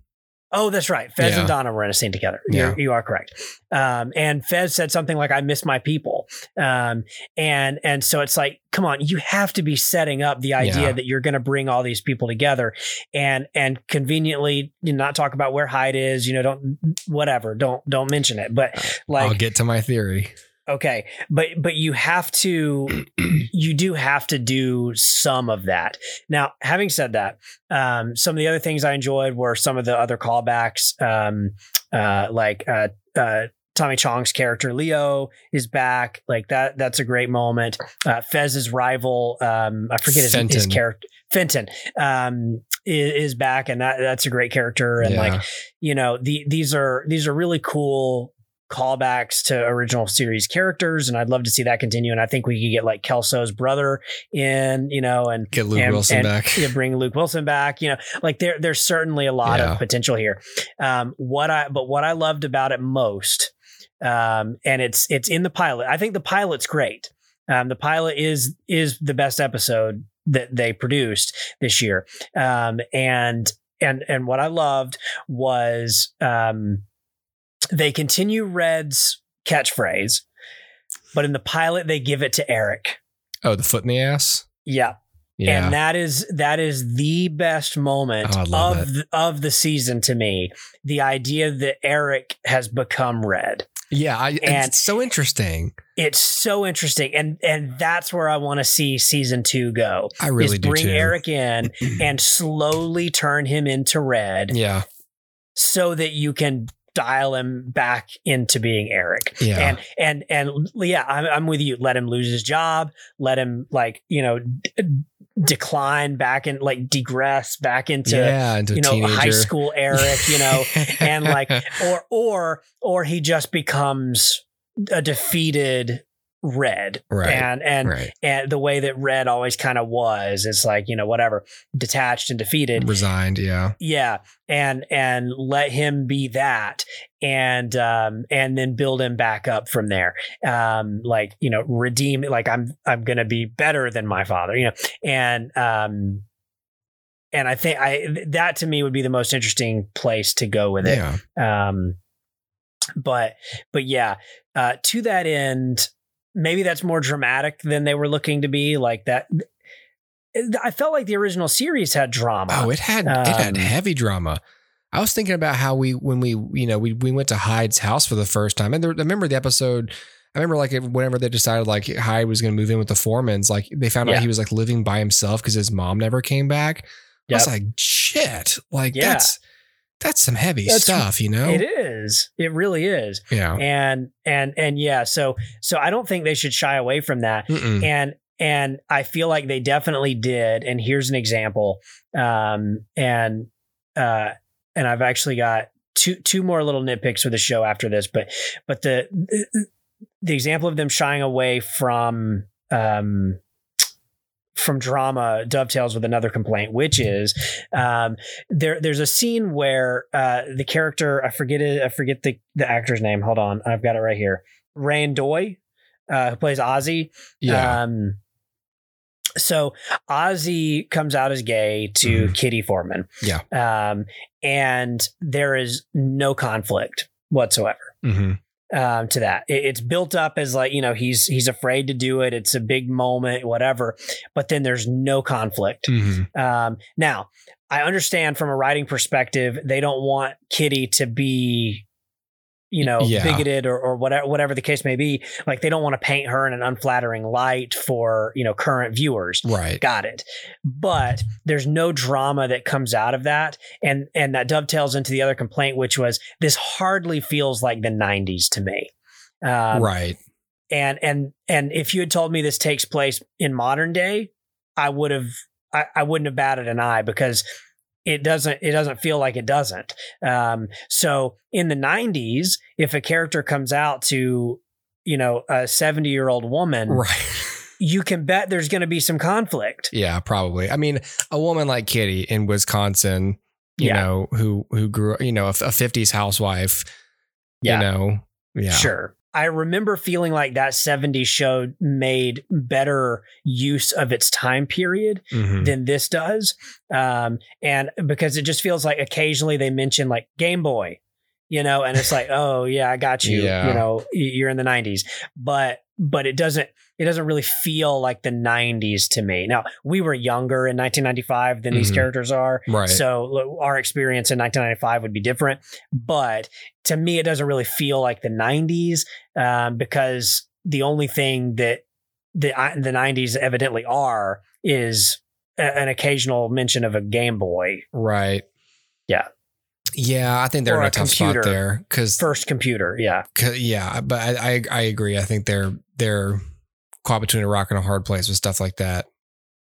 S2: Oh, that's right. Fez
S1: Yeah.
S2: and Donna were in a scene together.
S1: Yeah.
S2: You're, you are correct. Um, and Fez said something like, "I miss my people," um, and and so it's like, come on, you have to be setting up the idea
S1: Yeah.
S2: that you're going to bring all these people together, and and conveniently, you know, not talk about where Hyde is. You know, don't whatever, don't don't mention it. But like,
S1: I'll get to my theory.
S2: Okay, but but you have to (clears throat) you do have to do some of that. Now, having said that, um, some of the other things I enjoyed were some of the other callbacks, um, uh, like uh, uh, Tommy Chong's character Leo is back. Like that, that's a great moment. Uh, Fez's rival, um, I forget his, his character, Fenton, um, is, is back, and that that's a great character. And
S1: Yeah.
S2: like, you know, the these are these are really cool callbacks to original series characters and I'd love to see that continue and I think we could get like Kelso's brother in you know and
S1: Get Luke
S2: and-
S1: Wilson
S2: and,
S1: back.
S2: yeah, bring Luke Wilson back you know like there there's certainly a lot
S1: Yeah.
S2: of potential here um what I but what I loved about it most um and it's it's in the pilot I think the pilot's great um the pilot is is the best episode that they produced this year um and and and what I loved was um they continue Red's catchphrase, but in the pilot they give it to Eric.
S1: Oh, the foot in the ass?
S2: Yeah.
S1: Yeah.
S2: And that is that is the best moment
S1: Oh,
S2: of the, of the season to me. The idea that Eric has become Red.
S1: yeah. I,
S2: and-
S1: it's so interesting.
S2: It's so interesting, and and that's where I want to see season two go.
S1: I really
S2: is
S1: do
S2: bring
S1: too.
S2: Eric in (clears throat) and slowly turn him into Red,
S1: Yeah.
S2: so that you can dial him back into being Eric.
S1: Yeah.
S2: And and and yeah, I'm, I'm with you. Let him lose his job. Let him like you know d- decline back and like degress back into
S1: yeah. Into
S2: you know
S1: teenager.
S2: high school Eric. You know, (laughs) and like or or or he just becomes a defeated red
S1: Right,
S2: and and
S1: right.
S2: and the way that red always kind of was it's like you know whatever detached and defeated
S1: resigned. Yeah.
S2: yeah and and let him be that and um and then build him back up from there um like you know redeem like i'm i'm gonna be better than my father you know and um and i think i that to me would be the most interesting place to go with it
S1: Yeah.
S2: um but but yeah uh to that end maybe that's more dramatic than they were looking to be like that i felt like the original series had drama
S1: Oh, it had it had
S2: Um,
S1: heavy drama. I was thinking about how we when we you know we we went to Hyde's house for the first time, and there, I remember the episode. I remember like whenever they decided like Hyde was going to move in with the Foremans, like they found
S2: Yeah.
S1: out he was like living by himself because his mom never came back. I was like, shit, like
S2: Yeah.
S1: that's that's some heavy
S2: That's-
S1: stuff, you know?
S2: It is. It really is.
S1: Yeah.
S2: And and and yeah, so so I don't think they should shy away from that.
S1: Mm-mm.
S2: And and I feel like they definitely did. And here's an example. Um and uh and I've actually got two two more little nitpicks for the show after this, but but the the example of them shying away from um from drama dovetails with another complaint, which is um, there. There's a scene where uh, the character I forget it. I forget the the actor's name. Hold on, I've got it right here. Reyn Doi, uh, who plays Ozzy.
S1: Yeah.
S2: Um, so Ozzy comes out as gay to Kitty Foreman.
S1: Yeah.
S2: Um, and there is no conflict whatsoever
S1: hmm
S2: um, to that. It- it's built up as like you know he's he's afraid to do it. It's a big moment, whatever. But then there's no conflict.
S1: hmm
S2: Um, now I understand from a writing perspective, they don't want Kitty to be, you know,
S1: Yeah.
S2: bigoted or, or whatever whatever the case may be. Like they don't want to paint her in an unflattering light for you know current viewers.
S1: Right.
S2: Got it. But there's no drama that comes out of that. And and that dovetails into the other complaint, which was this hardly feels like the 90s to me. Um,
S1: right.
S2: And and and if you had told me this takes place in modern day, I would have I, I wouldn't have batted an eye because it doesn't it doesn't feel like it doesn't. Um, so in the 90s, if a character comes out to you know a 70 year old woman,
S1: Right.
S2: you can bet there's going to be some conflict.
S1: Yeah, probably. I mean, a woman like Kitty in Wisconsin, you
S2: Yeah.
S1: know, who who grew, you know, a, a 50s housewife,
S2: Yeah.
S1: you know, yeah.
S2: Sure. I remember feeling like that 70s show made better use of its time period
S1: Mhm.
S2: than this does. Um, and because it just feels like occasionally they mention like Game Boy, you know, and it's like, oh yeah, I got you.
S1: Yeah.
S2: You know, you're in the 90s. But but it doesn't it doesn't really feel like the 90s to me. Now, we were younger in 1995 than these
S1: Mhm.
S2: characters are.
S1: Right.
S2: So our experience in 1995 would be different. But to me, it doesn't really feel like the 90s um, because the only thing that the, the 90s evidently are is a- an occasional mention of a Game Boy.
S1: Right.
S2: Yeah.
S1: Yeah, I think they're
S2: Or
S1: in
S2: a
S1: a tough
S2: computer.
S1: spot there because
S2: First computer. Yeah.
S1: yeah, but I, I I agree. I think they're they're caught between a rock and a hard place with stuff like that.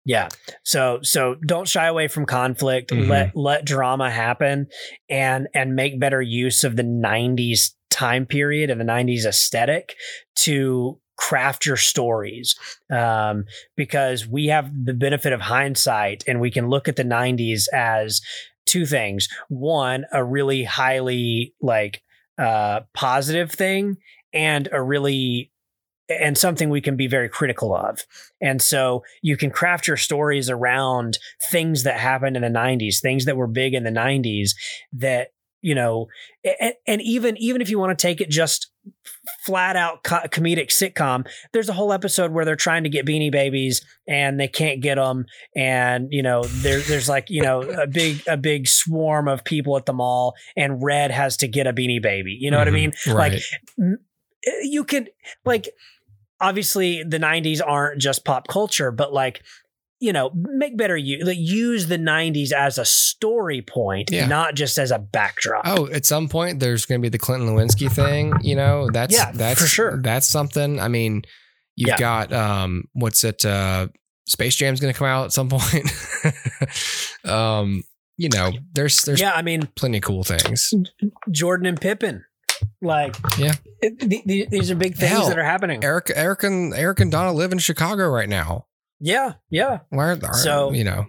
S2: Yeah. So so don't shy away from conflict.
S1: Mhm.
S2: Let let drama happen and and make better use of the 90s time period and the 90s aesthetic to craft your stories. Um, because we have the benefit of hindsight and we can look at the 90s as two things. One, a really highly like uh positive thing and a really and something we can be very critical of. And so you can craft your stories around things that happened in the 90s, things that were big in the 90s that, you know, and, and even even if you want to take it just flat out co- comedic sitcom, there's a whole episode where they're trying to get beanie babies and they can't get them and you know there, there's like you know a big a big swarm of people at the mall and red has to get a beanie baby you know what i
S1: Mhm.
S2: mean
S1: Right.
S2: like you could like obviously the 90s aren't just pop culture but like you know make better use like use the 90s as a story point
S1: Yeah.
S2: not just as a backdrop
S1: Oh, at some point there's going to be the Clinton Lewinsky thing. You know, that's
S2: Yeah,
S1: that's
S2: for sure.
S1: That's something. I mean, you've
S2: Yeah.
S1: got um, what's it? Uh, Space Jam's going to come out at some (laughs) point. um, you know, there's there's
S2: yeah i mean
S1: plenty of cool things.
S2: jordan and pippen like
S1: Yeah.
S2: it, th- th- these are big things
S1: Hell,
S2: that are happening
S1: Eric, Eric, and Eric and Donna live in Chicago right now.
S2: Yeah yeah
S1: Why are,
S2: So-
S1: you know?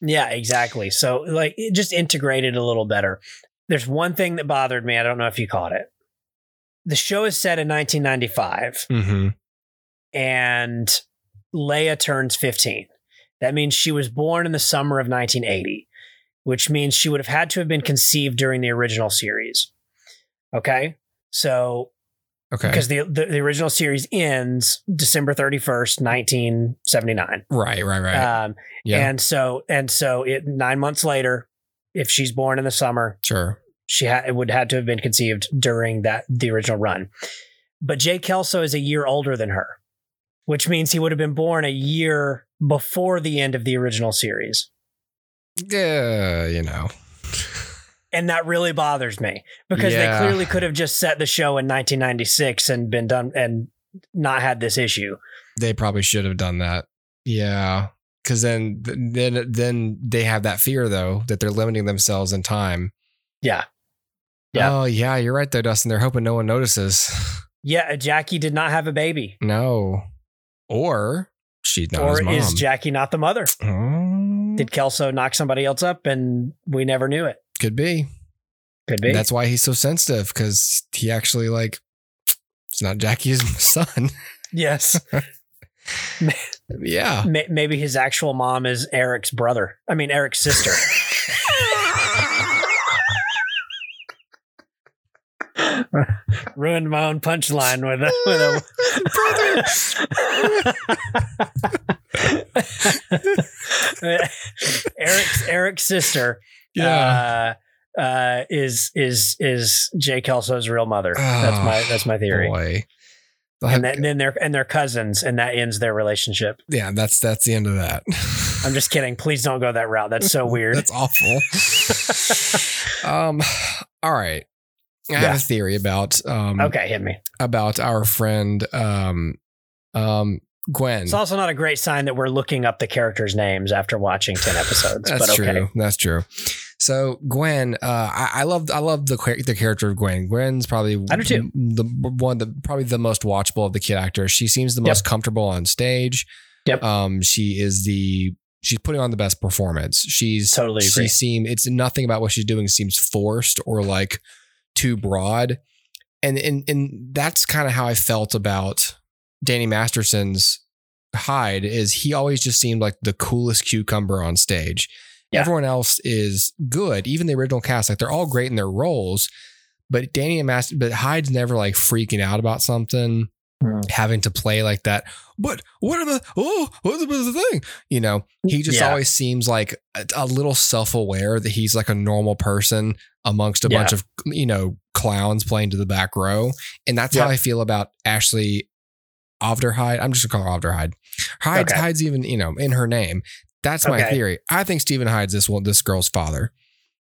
S2: Yeah, exactly. So like it just integrated a little better. There's one thing that bothered me. I don't know if you caught it. The show is set in 1995
S1: hmm
S2: and Leia turns 15. That means she was born in the summer of 1980, which means she would have had to have been conceived during the original series. Okay? So
S1: Okay.
S2: because the, the the original series ends December 31st, 1979.
S1: right. Right. Right.
S2: Um,
S1: yeah.
S2: and so and so it nine months later, if she's born in the summer,
S1: Sure.
S2: she ha- it would had to have been conceived during that the original run. But Jay Kelso is a year older than her, which means he would have been born a year before the end of the original series.
S1: Yeah, you know.
S2: And that really bothers me because
S1: Yeah.
S2: they clearly could have just set the show in 1996 and been done and not had this issue.
S1: They probably should have done that. Yeah. Cause then then then they have that fear though that they're limiting themselves in time.
S2: Yeah. Yeah.
S1: Oh yeah, you're right though, Dustin. They're hoping no one notices. (sighs)
S2: Yeah, Jackie did not have a baby.
S1: No. Or she's not
S2: or is Jackie not the mother?
S1: Oh,
S2: Did Kelso knock somebody else up and we never knew it?
S1: Could be.
S2: Could be.
S1: That's why he's so sensitive because he actually like it's not Jackie's (laughs) son.
S2: yes. (laughs)
S1: yeah.
S2: May- Maybe his actual mom is Eric's brother. I mean, Eric's sister. (laughs) Ruined my own punchline with a with a brother. Eric's Eric's sister.
S1: Yeah.
S2: Uh, uh, is is is Jay Kelso's real mother? that's my that's my theory.
S1: Oh, Boy.
S2: And, that, and then they're and they're cousins, and that ends their relationship.
S1: yeah, that's that's the end of that.
S2: I'm just kidding. Please don't go that route. That's so (laughs) weird.
S1: That's awful. (laughs) um, all right. I
S2: Yeah.
S1: have a theory about um
S2: okay, hit me.
S1: about our friend um um Gwen.
S2: It's also not a great sign that we're looking up the characters' names after watching ten episodes.
S1: That's
S2: but okay.
S1: true. That's true. So Gwen, uh, I, I love I love the the character of Gwen. Gwen's probably
S2: I do too.
S1: the one the probably the most watchable of the kid actors. She seems the
S2: Yep.
S1: most comfortable on stage.
S2: Yep.
S1: Um, she is the she's putting on the best performance. She's
S2: Totally
S1: She
S2: agree.
S1: seem it's nothing about what she's doing seems forced or like too broad, and and and that's kind of how I felt about Danny Masterson's Hyde. Is he always just seemed like the coolest cucumber on stage.
S2: Yeah.
S1: Everyone else is good, even the original cast. Like they're all great in their roles, but Danny and Master, but Hyde's never like freaking out about something,
S2: Hmm.
S1: having to play like that. But what are the oh what's the, the thing? You know, he just
S2: Yeah.
S1: always seems like a, a little self aware that he's like a normal person amongst a
S2: Yeah.
S1: bunch of you know clowns playing to the back row, and that's
S2: Yeah.
S1: how I feel about Ashley Aufderheide. I'm just gonna call her Aufderheide. Hyde's,
S2: Okay.
S1: Hyde's even you know in her name. That's my
S2: Okay.
S1: theory. I think Steven Hyde's this one, this girl's father.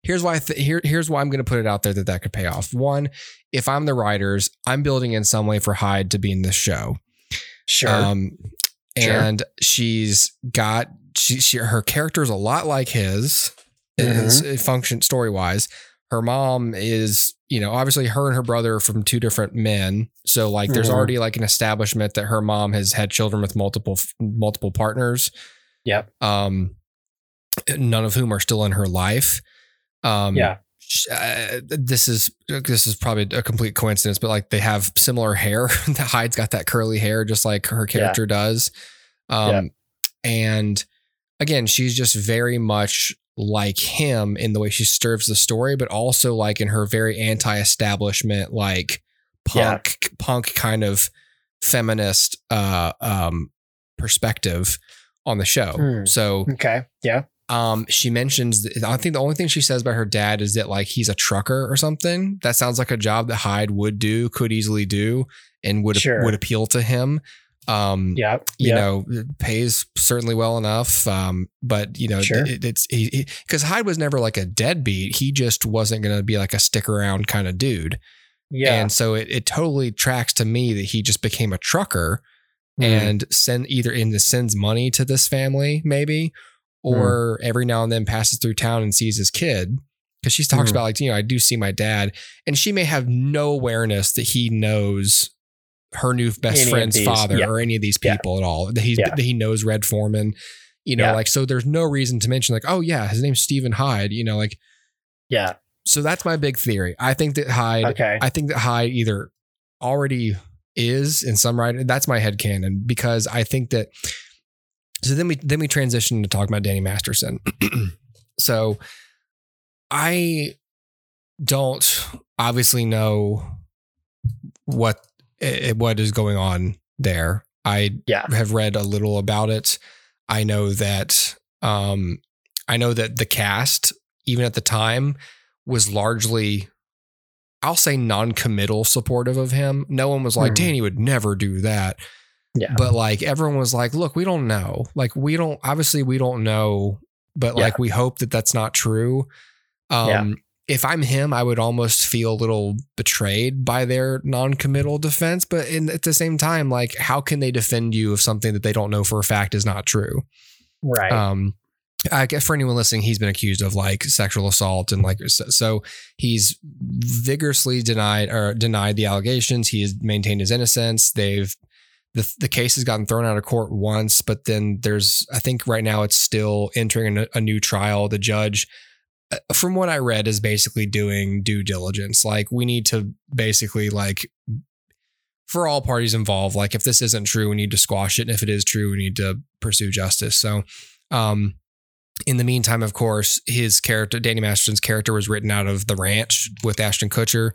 S1: Here's why. Th- here, here's why I'm going to put it out there that that could pay off. One, if I'm the writers, I'm building in some way for Hyde to be in this show.
S2: Sure.
S1: Um,
S2: Sure.
S1: and she's got she, she her character is a lot like his.
S2: Mm-hmm.
S1: Is it function story wise. Her mom is, you know, obviously her and her brother are from two different men. So like, there's
S2: Mhm.
S1: already like an establishment that her mom has had children with multiple multiple partners
S2: yep.
S1: um, none of whom are still in her life. Um,
S2: Yeah.
S1: uh, this is this is probably a complete coincidence, but like they have similar hair. (laughs) the Hyde's got that curly hair, just like her character does. Um, and again, she's just very much like him in the way she serves the story, but also like in her very anti-establishment, like
S2: Yeah.
S1: punk punk kind of feminist uh, um, perspective on the show.
S2: Hmm.
S1: So
S2: Okay. Yeah.
S1: um, she mentions, I think the only thing she says about her dad is that like he's a trucker or something. That sounds like a job that Hyde would do, could easily do, and would
S2: Sure.
S1: would appeal to him. Um,
S2: Yeah.
S1: you
S2: yeah.
S1: know, pays certainly well enough. Um, but you know,
S2: Sure.
S1: it, it's he because Hyde was never like a deadbeat. He just wasn't going to be like a stick around kind of dude.
S2: Yeah.
S1: And so it, it totally tracks to me that he just became a trucker
S2: Mm.
S1: and send either in the sends money to this family, maybe, or every now and then passes through town and sees his kid. Cause she talks
S2: Mm.
S1: about like, you know, I do see my dad. And she may have no awareness that he knows her new best
S2: Any
S1: friend's father
S2: yeah.
S1: or any of these
S2: Yeah.
S1: people at all. That he's
S2: Yeah.
S1: that he knows Red Foreman. You know,
S2: Yeah.
S1: like so there's no reason to mention like, oh yeah, his name's Steven Hyde, you know, like
S2: yeah.
S1: so that's my big theory. I think that Hyde
S2: Okay.
S1: I think that Hyde either already is in some writing. That's my head canon because I think that. So then we then we transition to talk about Danny Masterson. (clears throat) so I don't obviously know what eh, what is going on there. I
S2: Yeah.
S1: have read a little about it. I know that um I know that the cast even at the time, was largely, I'll say, non-committal supportive of him. No one was like,
S2: Mhm.
S1: Danny would never do that.
S2: Yeah.
S1: But like everyone was like, look, we don't know. Like we don't. Obviously, we don't know. But
S2: Yeah.
S1: like we hope that that's not true. Um,
S2: Yeah.
S1: If I'm him, I would almost feel a little betrayed by their non-committal defense. But in, at the same time, like, how can they defend you of something that they don't know for a fact is not true?
S2: Right.
S1: Um, I for anyone listening, he's been accused of like sexual assault and like so, so he's vigorously denied or denied the allegations. He has maintained his innocence. They've the the case has gotten thrown out of court once, but then there's I think right now it's still entering a, a new trial. The judge, uh, from what I read, is basically doing due diligence. Like we need to basically like for all parties involved, like if this isn't true, we need to squash it. And if it is true, we need to pursue justice. So um in the meantime, of course, his character, Danny Masterson's character, was written out of The Ranch with Ashton Kutcher,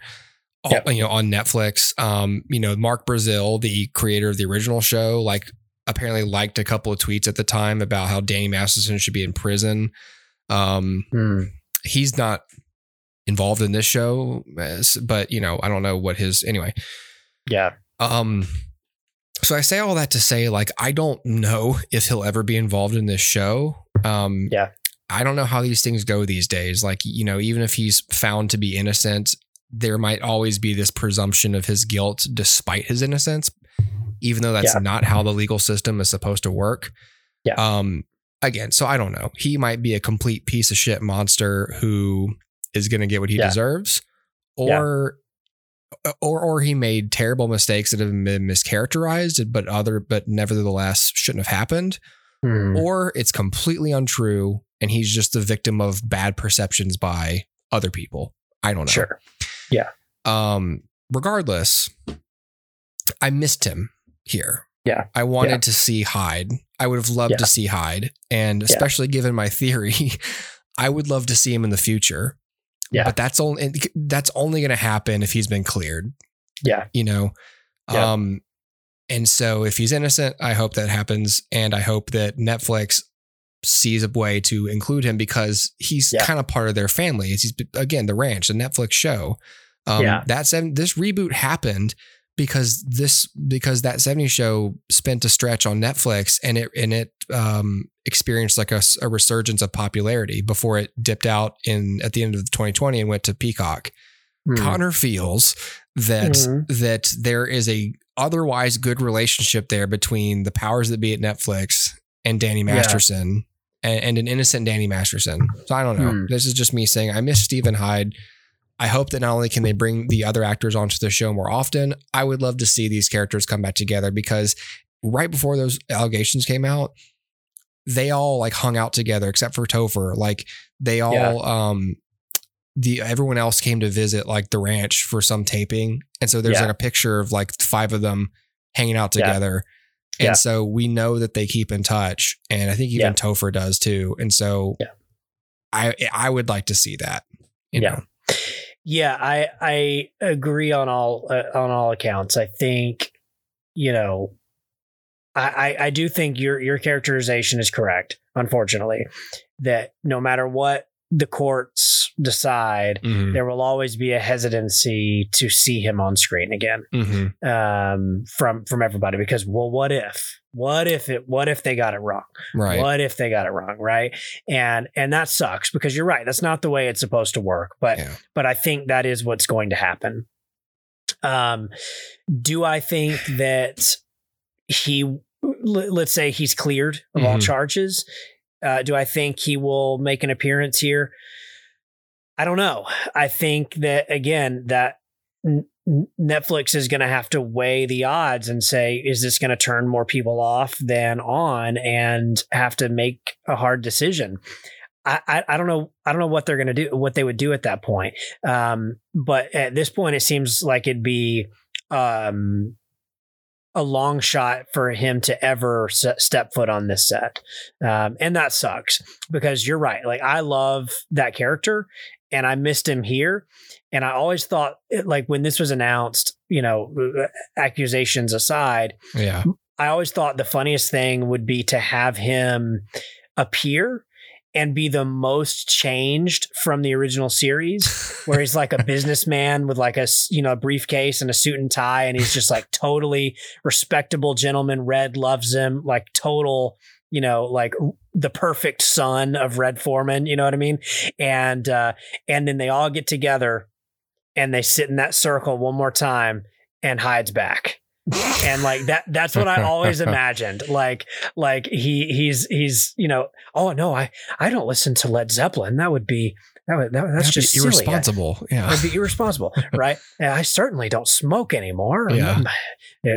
S1: all-
S2: Yep.
S1: you know, on Netflix. Um, you know, Mark Brazill, the creator of the original show, like apparently liked a couple of tweets at the time about how Danny Masterson should be in prison. Um,
S2: Hmm.
S1: he's not involved in this show, but you know, I don't know what his anyway.
S2: Yeah.
S1: Um, so I say all that to say, like, I don't know (laughs) if he'll ever be involved in this show. Um,
S2: Yeah.
S1: I don't know how these things go these days. Like, you know, even if he's found to be innocent, there might always be this presumption of his guilt despite his innocence, even though that's
S2: Yeah.
S1: not how the legal system is supposed to work.
S2: Yeah.
S1: Um, again, so I don't know. He might be a complete piece of shit monster who is going to get what he
S2: Yeah.
S1: deserves,
S2: Yeah.
S1: or or or he made terrible mistakes that have been mischaracterized, but other but nevertheless shouldn't have happened,
S2: Hmm.
S1: or it's completely untrue and he's just the victim of bad perceptions by other people. I don't know.
S2: Sure. Yeah.
S1: Um, regardless, I missed him here.
S2: Yeah.
S1: I wanted
S2: Yeah.
S1: to see Hyde. I would have loved
S2: Yeah.
S1: to see Hyde, and especially given my theory, (laughs) I would love to see him in the future.
S2: Yeah.
S1: but that's only that's only going to happen if he's been cleared.
S2: Yeah.
S1: You know,
S2: Yeah.
S1: um, and so if he's innocent, I hope that happens, and I hope that Netflix sees a way to include him because he's
S2: Yeah.
S1: kind of part of their family. He's again the ranch, the Netflix show. Um,
S2: Yeah.
S1: that seven, this reboot happened because this because that 70 show spent a stretch on Netflix and it and it um, experienced like a, a resurgence of popularity before it dipped out in at the end of 2020 and went to Peacock.
S2: Hmm.
S1: Connor feels that
S2: Mhm.
S1: that there is a otherwise good relationship there between the powers that be at Netflix and Danny
S2: Yeah.
S1: Masterson and, and an innocent Danny Masterson. So I don't know.
S2: Hmm.
S1: This is just me saying I miss Steven Hyde. I hope that not only can they bring the other actors onto the show more often, I would love to see these characters come back together because right before those allegations came out, they all like hung out together except for Topher. Like they all
S2: Yeah.
S1: um the everyone else came to visit like the ranch for some taping. And so there's
S2: Yeah.
S1: like a picture of like five of them hanging out
S2: Yeah.
S1: together. And
S2: Yeah.
S1: so we know that they keep in touch. And I think even
S2: Yeah.
S1: Topher does too. And so
S2: Yeah.
S1: I I would like to see that. You
S2: Yeah.
S1: know?
S2: Yeah, I I agree on all uh, on all accounts. I think you know, I, I I do think your your characterization is correct. Unfortunately, that no matter what the courts decide,
S1: Mhm.
S2: there will always be a hesitancy to see him on screen again
S1: Mhm.
S2: um, from from everybody because well, what if? What if it? What if they got it wrong?
S1: Right.
S2: What if they got it wrong? Right. And and that sucks because you're right. That's not the way it's supposed to work. But
S1: Yeah.
S2: but I think that is what's going to happen. Um, do I think that he, let's say he's cleared of all
S1: Mhm.
S2: charges? Uh, do I think he will make an appearance here? I don't know. I think that again that N- Netflix is going to have to weigh the odds and say, is this going to turn more people off than on, and have to make a hard decision. I, I, I don't know. I don't know what they're going to do, what they would do at that point. Um, but at this point, it seems like it'd be um, a long shot for him to ever step foot on this set, um, and that sucks because you're right. Like I love that character, and I missed him here. And I always thought, it, like when this was announced, you know, uh, uh, accusations aside,
S1: Yeah.
S2: I always thought the funniest thing would be to have him appear and be the most changed from the original series, where he's like a (laughs) businessman with like a you know a briefcase and a suit and tie, and he's just like totally respectable gentleman. Red loves him, like total, you know, like the perfect son of Red Foreman. You know what I mean? And uh, and then they all get together and they sit in that circle one more time, and Hyde's back and like that that's what i always (laughs) imagined. Like like he he's he's you know oh no i i don't listen to led zeppelin. That would be that would that, that's
S1: That'd be
S2: just silly.
S1: Irresponsible. Yeah.
S2: That'd be irresponsible, (laughs) right? And I certainly don't smoke anymore.
S1: Yeah.
S2: Uh,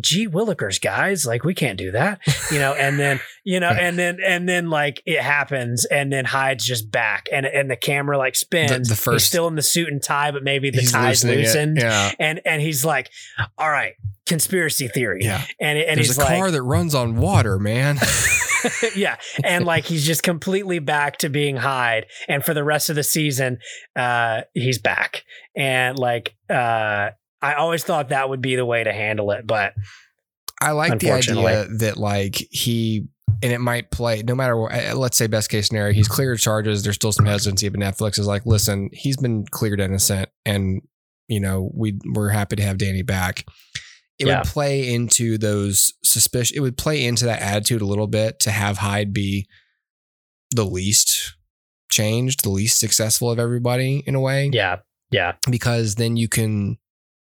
S2: Gee Willikers, guys, like we can't do that, you know. And then, you know, (laughs) and then, and then, like it happens, and then Hyde's just back, and and the camera like spins.
S1: the
S2: he's
S1: first-
S2: still in the suit and tie, but maybe the tie's
S1: loosening it.
S2: loosened,
S1: Yeah.
S2: and and he's like, "All right, conspiracy theory,"
S1: Yeah.
S2: and and
S1: There's
S2: he's
S1: a
S2: like,
S1: car that runs on water, man. (laughs) (laughs)
S2: yeah and like he's just completely back to being hyde and for the rest of the season uh he's back and like uh i always thought that would be the way to handle it but
S1: I like the idea that like he and it might play no matter what. uh, Let's say best case scenario, he's cleared charges. There's still some hesitancy, but Netflix is like, listen, he's been cleared innocent, and you know we we're happy to have Danny back. It
S2: Yeah.
S1: would play into those suspicion. It would play into that attitude a little bit to have Hyde be the least changed, the least successful of everybody in a way,
S2: yeah yeah
S1: because then you can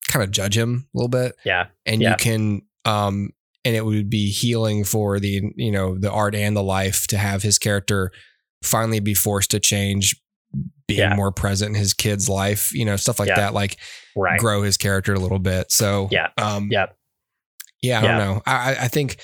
S1: kind of judge him a little bit
S2: yeah
S1: and
S2: Yeah.
S1: you can um and it would be healing for the you know the art and the life to have his character finally be forced to change being
S2: Yeah.
S1: more present in his kid's life you know stuff like
S2: Yeah.
S1: that like
S2: right
S1: grow his character a little bit so
S2: Yeah.
S1: um
S2: yeah
S1: yeah i don't know i I- think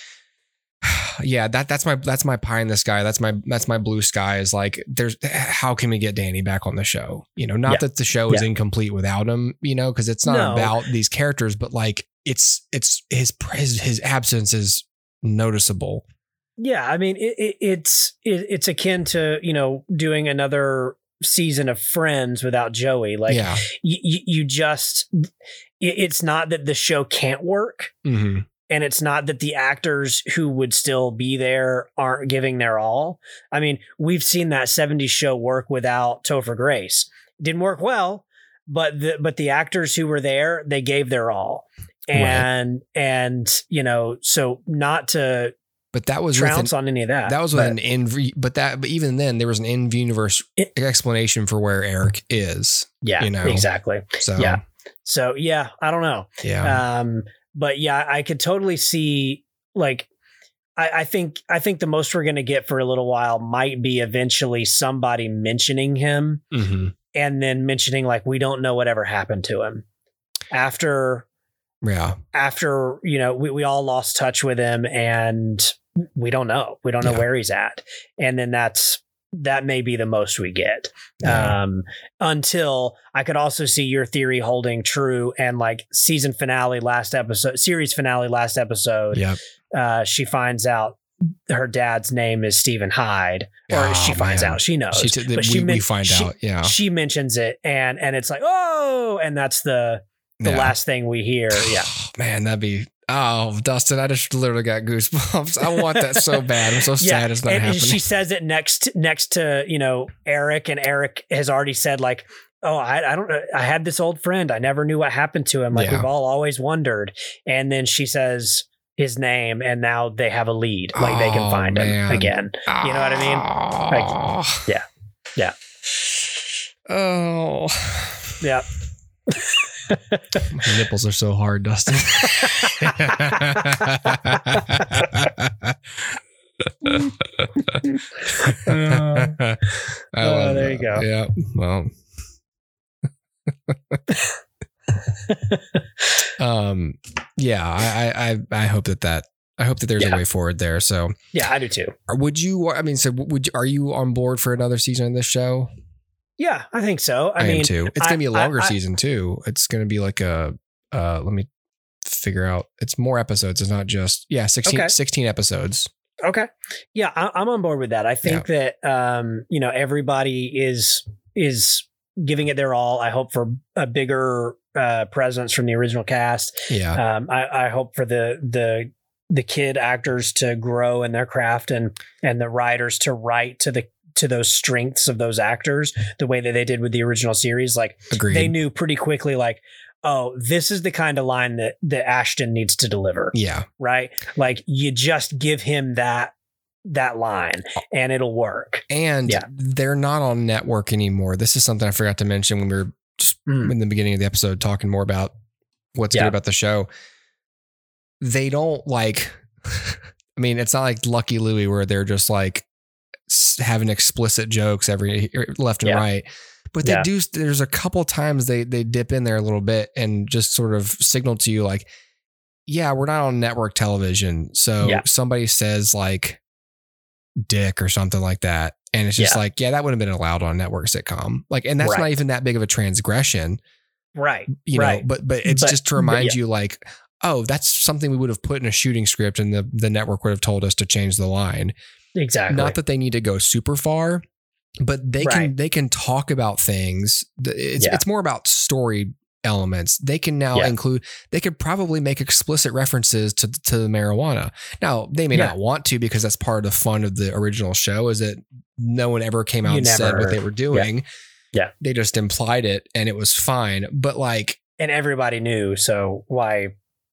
S1: (sighs) yeah that that's my that's my pie in the sky that's my that's my blue sky is like there's how can we get danny back on the show you know not
S2: Yeah.
S1: that the show is
S2: Yeah.
S1: incomplete without him you know because it's not
S2: No.
S1: about these characters but like it's it's his his his absence is noticeable
S2: yeah i mean it, it, it's it, it's akin to you know doing another season of friends without joey like
S1: yeah
S2: you, you, you just, it's not that the show can't work
S1: hmm
S2: and it's not that the actors who would still be there aren't giving their all. I mean, we've seen that 70s show work without Topher Grace. Didn't work well, but the but the actors who were there, they gave their all. And and you know, so not to
S1: but that was
S2: trounce
S1: an,
S2: on any of that.
S1: that was
S2: but
S1: an in but that but even then there was an in universe explanation for where eric is
S2: yeah,
S1: you know.
S2: exactly.
S1: so
S2: Yeah. So yeah, I don't know.
S1: yeah
S2: Um, but yeah, I could totally see like I, I think I think the most we're gonna get for a little while might be eventually somebody mentioning him
S1: hmm
S2: and then mentioning like we don't know whatever happened to him after
S1: yeah
S2: after you know we, we all lost touch with him and we don't know we don't know
S1: Yeah.
S2: where he's at and then that's that may be the most we get
S1: Yeah.
S2: um until i could also see your theory holding true and like season finale last episode series finale last episode
S1: yep
S2: uh she finds out her dad's name is Steven Hyde, or
S1: Oh,
S2: she finds
S1: man.
S2: out she knows.
S1: She t-
S2: but
S1: we- we
S2: men-
S1: find
S2: she-
S1: out, yeah.
S2: she mentions it, and and it's like oh, and that's the the
S1: Yeah.
S2: last thing we hear. Yeah, (sighs)
S1: man that'd be oh dustin i just literally got goosebumps i want that so bad i'm so (laughs)
S2: yeah.
S1: sad it's not
S2: and, and
S1: happening
S2: she says it next next to you know Eric, and Eric has already said like. Oh, I, I don't know. I had this old friend. I never knew what happened to him. Like
S1: Yeah.
S2: we've all always wondered. And then she says his name, and now they have a lead. Like they can
S1: Oh,
S2: find
S1: man.
S2: him again. You know what I mean?
S1: Oh.
S2: yeah. Yeah.
S1: oh
S2: Yeah. (laughs)
S1: my nipples are so hard dustin (laughs)
S2: Oh, there you go.
S1: Yeah. Well. (laughs) um. Yeah. I. I. I- I hope that that. I hope that there's
S2: Yeah.
S1: a way forward there. So,
S2: Yeah, I do too.
S1: Would you? I mean, so would you, are you on board for another season of this show?
S2: Yeah, I think so. I,
S1: I,
S2: mean,
S1: am too. It's
S2: I-
S1: gonna be a longer
S2: I-
S1: season too. It's gonna be like a. Uh, let me figure out. It's more episodes. It's not just yeah 16,
S2: Okay.
S1: 16 episodes.
S2: Okay. Yeah, I, I'm on board with that. I think that um, you know everybody is is giving it their all. I hope for a bigger uh, presence from the original cast.
S1: Yeah.
S2: Um, I, I hope for the the the kid actors to grow in their craft and and the writers to write to the to those strengths of those actors the way that they did with the original series. Like
S1: Agreed.
S2: they knew pretty quickly, like, oh, this is the kind of line that that Ashton needs to deliver,
S1: yeah.
S2: right? Like you just give him that that line and it'll work.
S1: And
S2: Yeah.
S1: they're not on network anymore. This is something I forgot to mention when we were just
S2: Mm.
S1: in the beginning of the episode talking more about what's
S2: Yeah.
S1: good about the show. They don't like, (laughs) I mean, it's not like Lucky Louie where they're just like having explicit jokes every er, left and
S2: Yeah.
S1: right. But they
S2: Yeah.
S1: do, there's a couple times they, they dip in there a little bit and just sort of signal to you like, yeah, we're not on network television. So
S2: Yeah.
S1: somebody says like dick or something like that. And it's just like, yeah, that would have been allowed on a network sitcom. Like, and that's not even that big of a transgression,
S2: Right.
S1: you know, but, but it's
S2: But-
S1: just to remind you like, oh, that's something we would have put in a shooting script and the, the network would have told us to change the line.
S2: Exactly.
S1: Not that they need to go super far, but they can, they can talk about things. It's,
S2: Yeah.
S1: it's more about story elements. They can now
S2: Yeah.
S1: include, they could probably make explicit references to, to the marijuana. Now they may
S2: Yeah.
S1: not want to because that's part of the fun of the original show is that no one ever came out
S2: You
S1: and said what they were doing.
S2: Yeah.
S1: They just implied it and it was fine. But like,
S2: and everybody knew, so why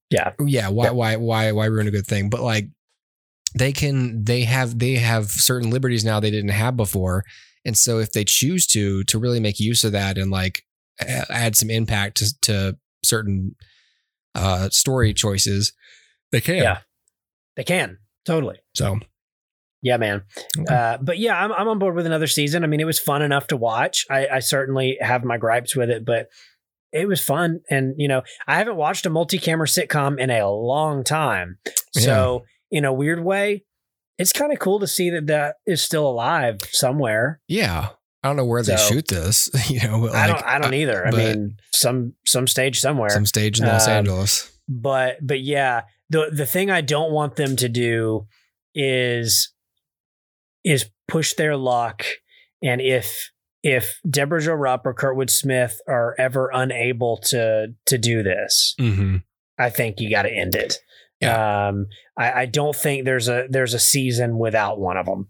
S2: yeah.
S1: yeah, why,
S2: Yeah.
S1: why, why, why ruin a good thing? But like, they can, they have, they have certain liberties now they didn't have before. And so if they choose to, to really make use of that and like add some impact to, to certain uh, story choices, they can.
S2: Yeah. They can. Totally.
S1: So
S2: Yeah, man.
S1: Okay.
S2: Uh, but yeah, I'm, I'm on board with another season. I mean, it was fun enough to watch. I, I certainly have my gripes with it, but it was fun. And, you know, I haven't watched a multi camera sitcom in a long time. So, in a weird way, it's kind of cool to see that that is still alive somewhere.
S1: yeah, I don't know where they shoot this, (laughs) you know, but
S2: I don't, I don't either. I
S1: but
S2: mean, some, some stage somewhere.
S1: some stage in Los
S2: Um,
S1: Angeles.
S2: but but yeah the the thing i don't want them to do is is push their luck and if if deborah jo rupp or kurtwood smith are ever unable to to do this
S1: Mm-hmm.
S2: i think you got to end it
S1: Yeah.
S2: um I, I don't think there's a there's a season without one of them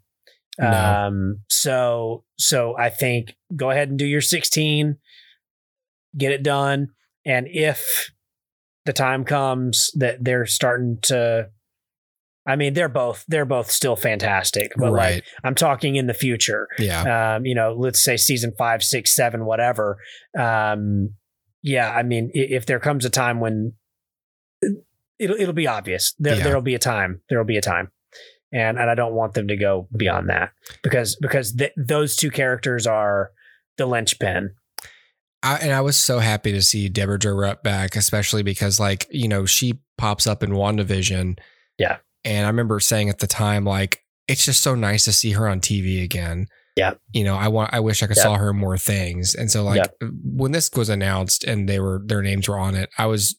S1: No.
S2: um so so i think go ahead and do your 16 get it done and if the time comes that they're starting to I mean they're both they're both still fantastic but
S1: Right.
S2: like I'm talking in the future
S1: Yeah.
S2: um you know let's say season five six seven whatever um yeah I mean if there comes a time when it'll it'll be obvious there,
S1: Yeah.
S2: there'll be a time there'll be a time and and I don't want them to go beyond that because because th- those two characters are the linchpin
S1: I, and I was so happy to see Deborah Jo back, especially because like, you know, she pops up in WandaVision.
S2: Yeah.
S1: And I remember saying at the time, like, it's just so nice to see her on TV again.
S2: Yeah.
S1: You know, I want I wish I could
S2: Yeah.
S1: saw her more things. And so like
S2: Yeah.
S1: when this was announced and they were their names were on it, I was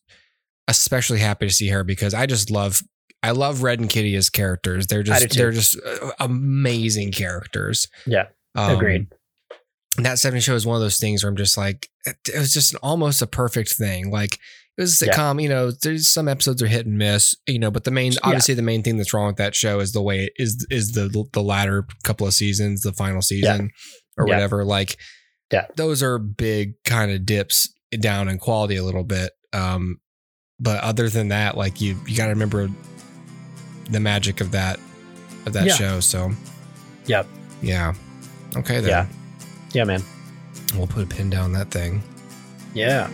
S1: especially happy to see her because I just love I love Red and Kitty as characters. They're just they're just uh, amazing characters.
S2: Yeah.
S1: Um,
S2: Agreed.
S1: and that 70 show is one of those things where I'm just like, it it was just an, almost a perfect thing. Like it was a
S2: Yeah.
S1: sitcom, you know, there's some episodes are hit and miss, you know, but the main,
S2: Yeah.
S1: obviously the main thing that's wrong with that show is the way it is, is the, the latter couple of seasons, the final season or
S2: Yeah.
S1: whatever. Like,
S2: Yeah.
S1: those are big kind of dips down in quality a little bit. Um, but other than that, like you, you got to remember the magic of that, of that
S2: Yeah.
S1: show. So
S2: Yep.
S1: yeah. Okay. Then
S2: Yeah. Yeah, man.
S1: we'll put a pin down that thing.
S2: Yeah.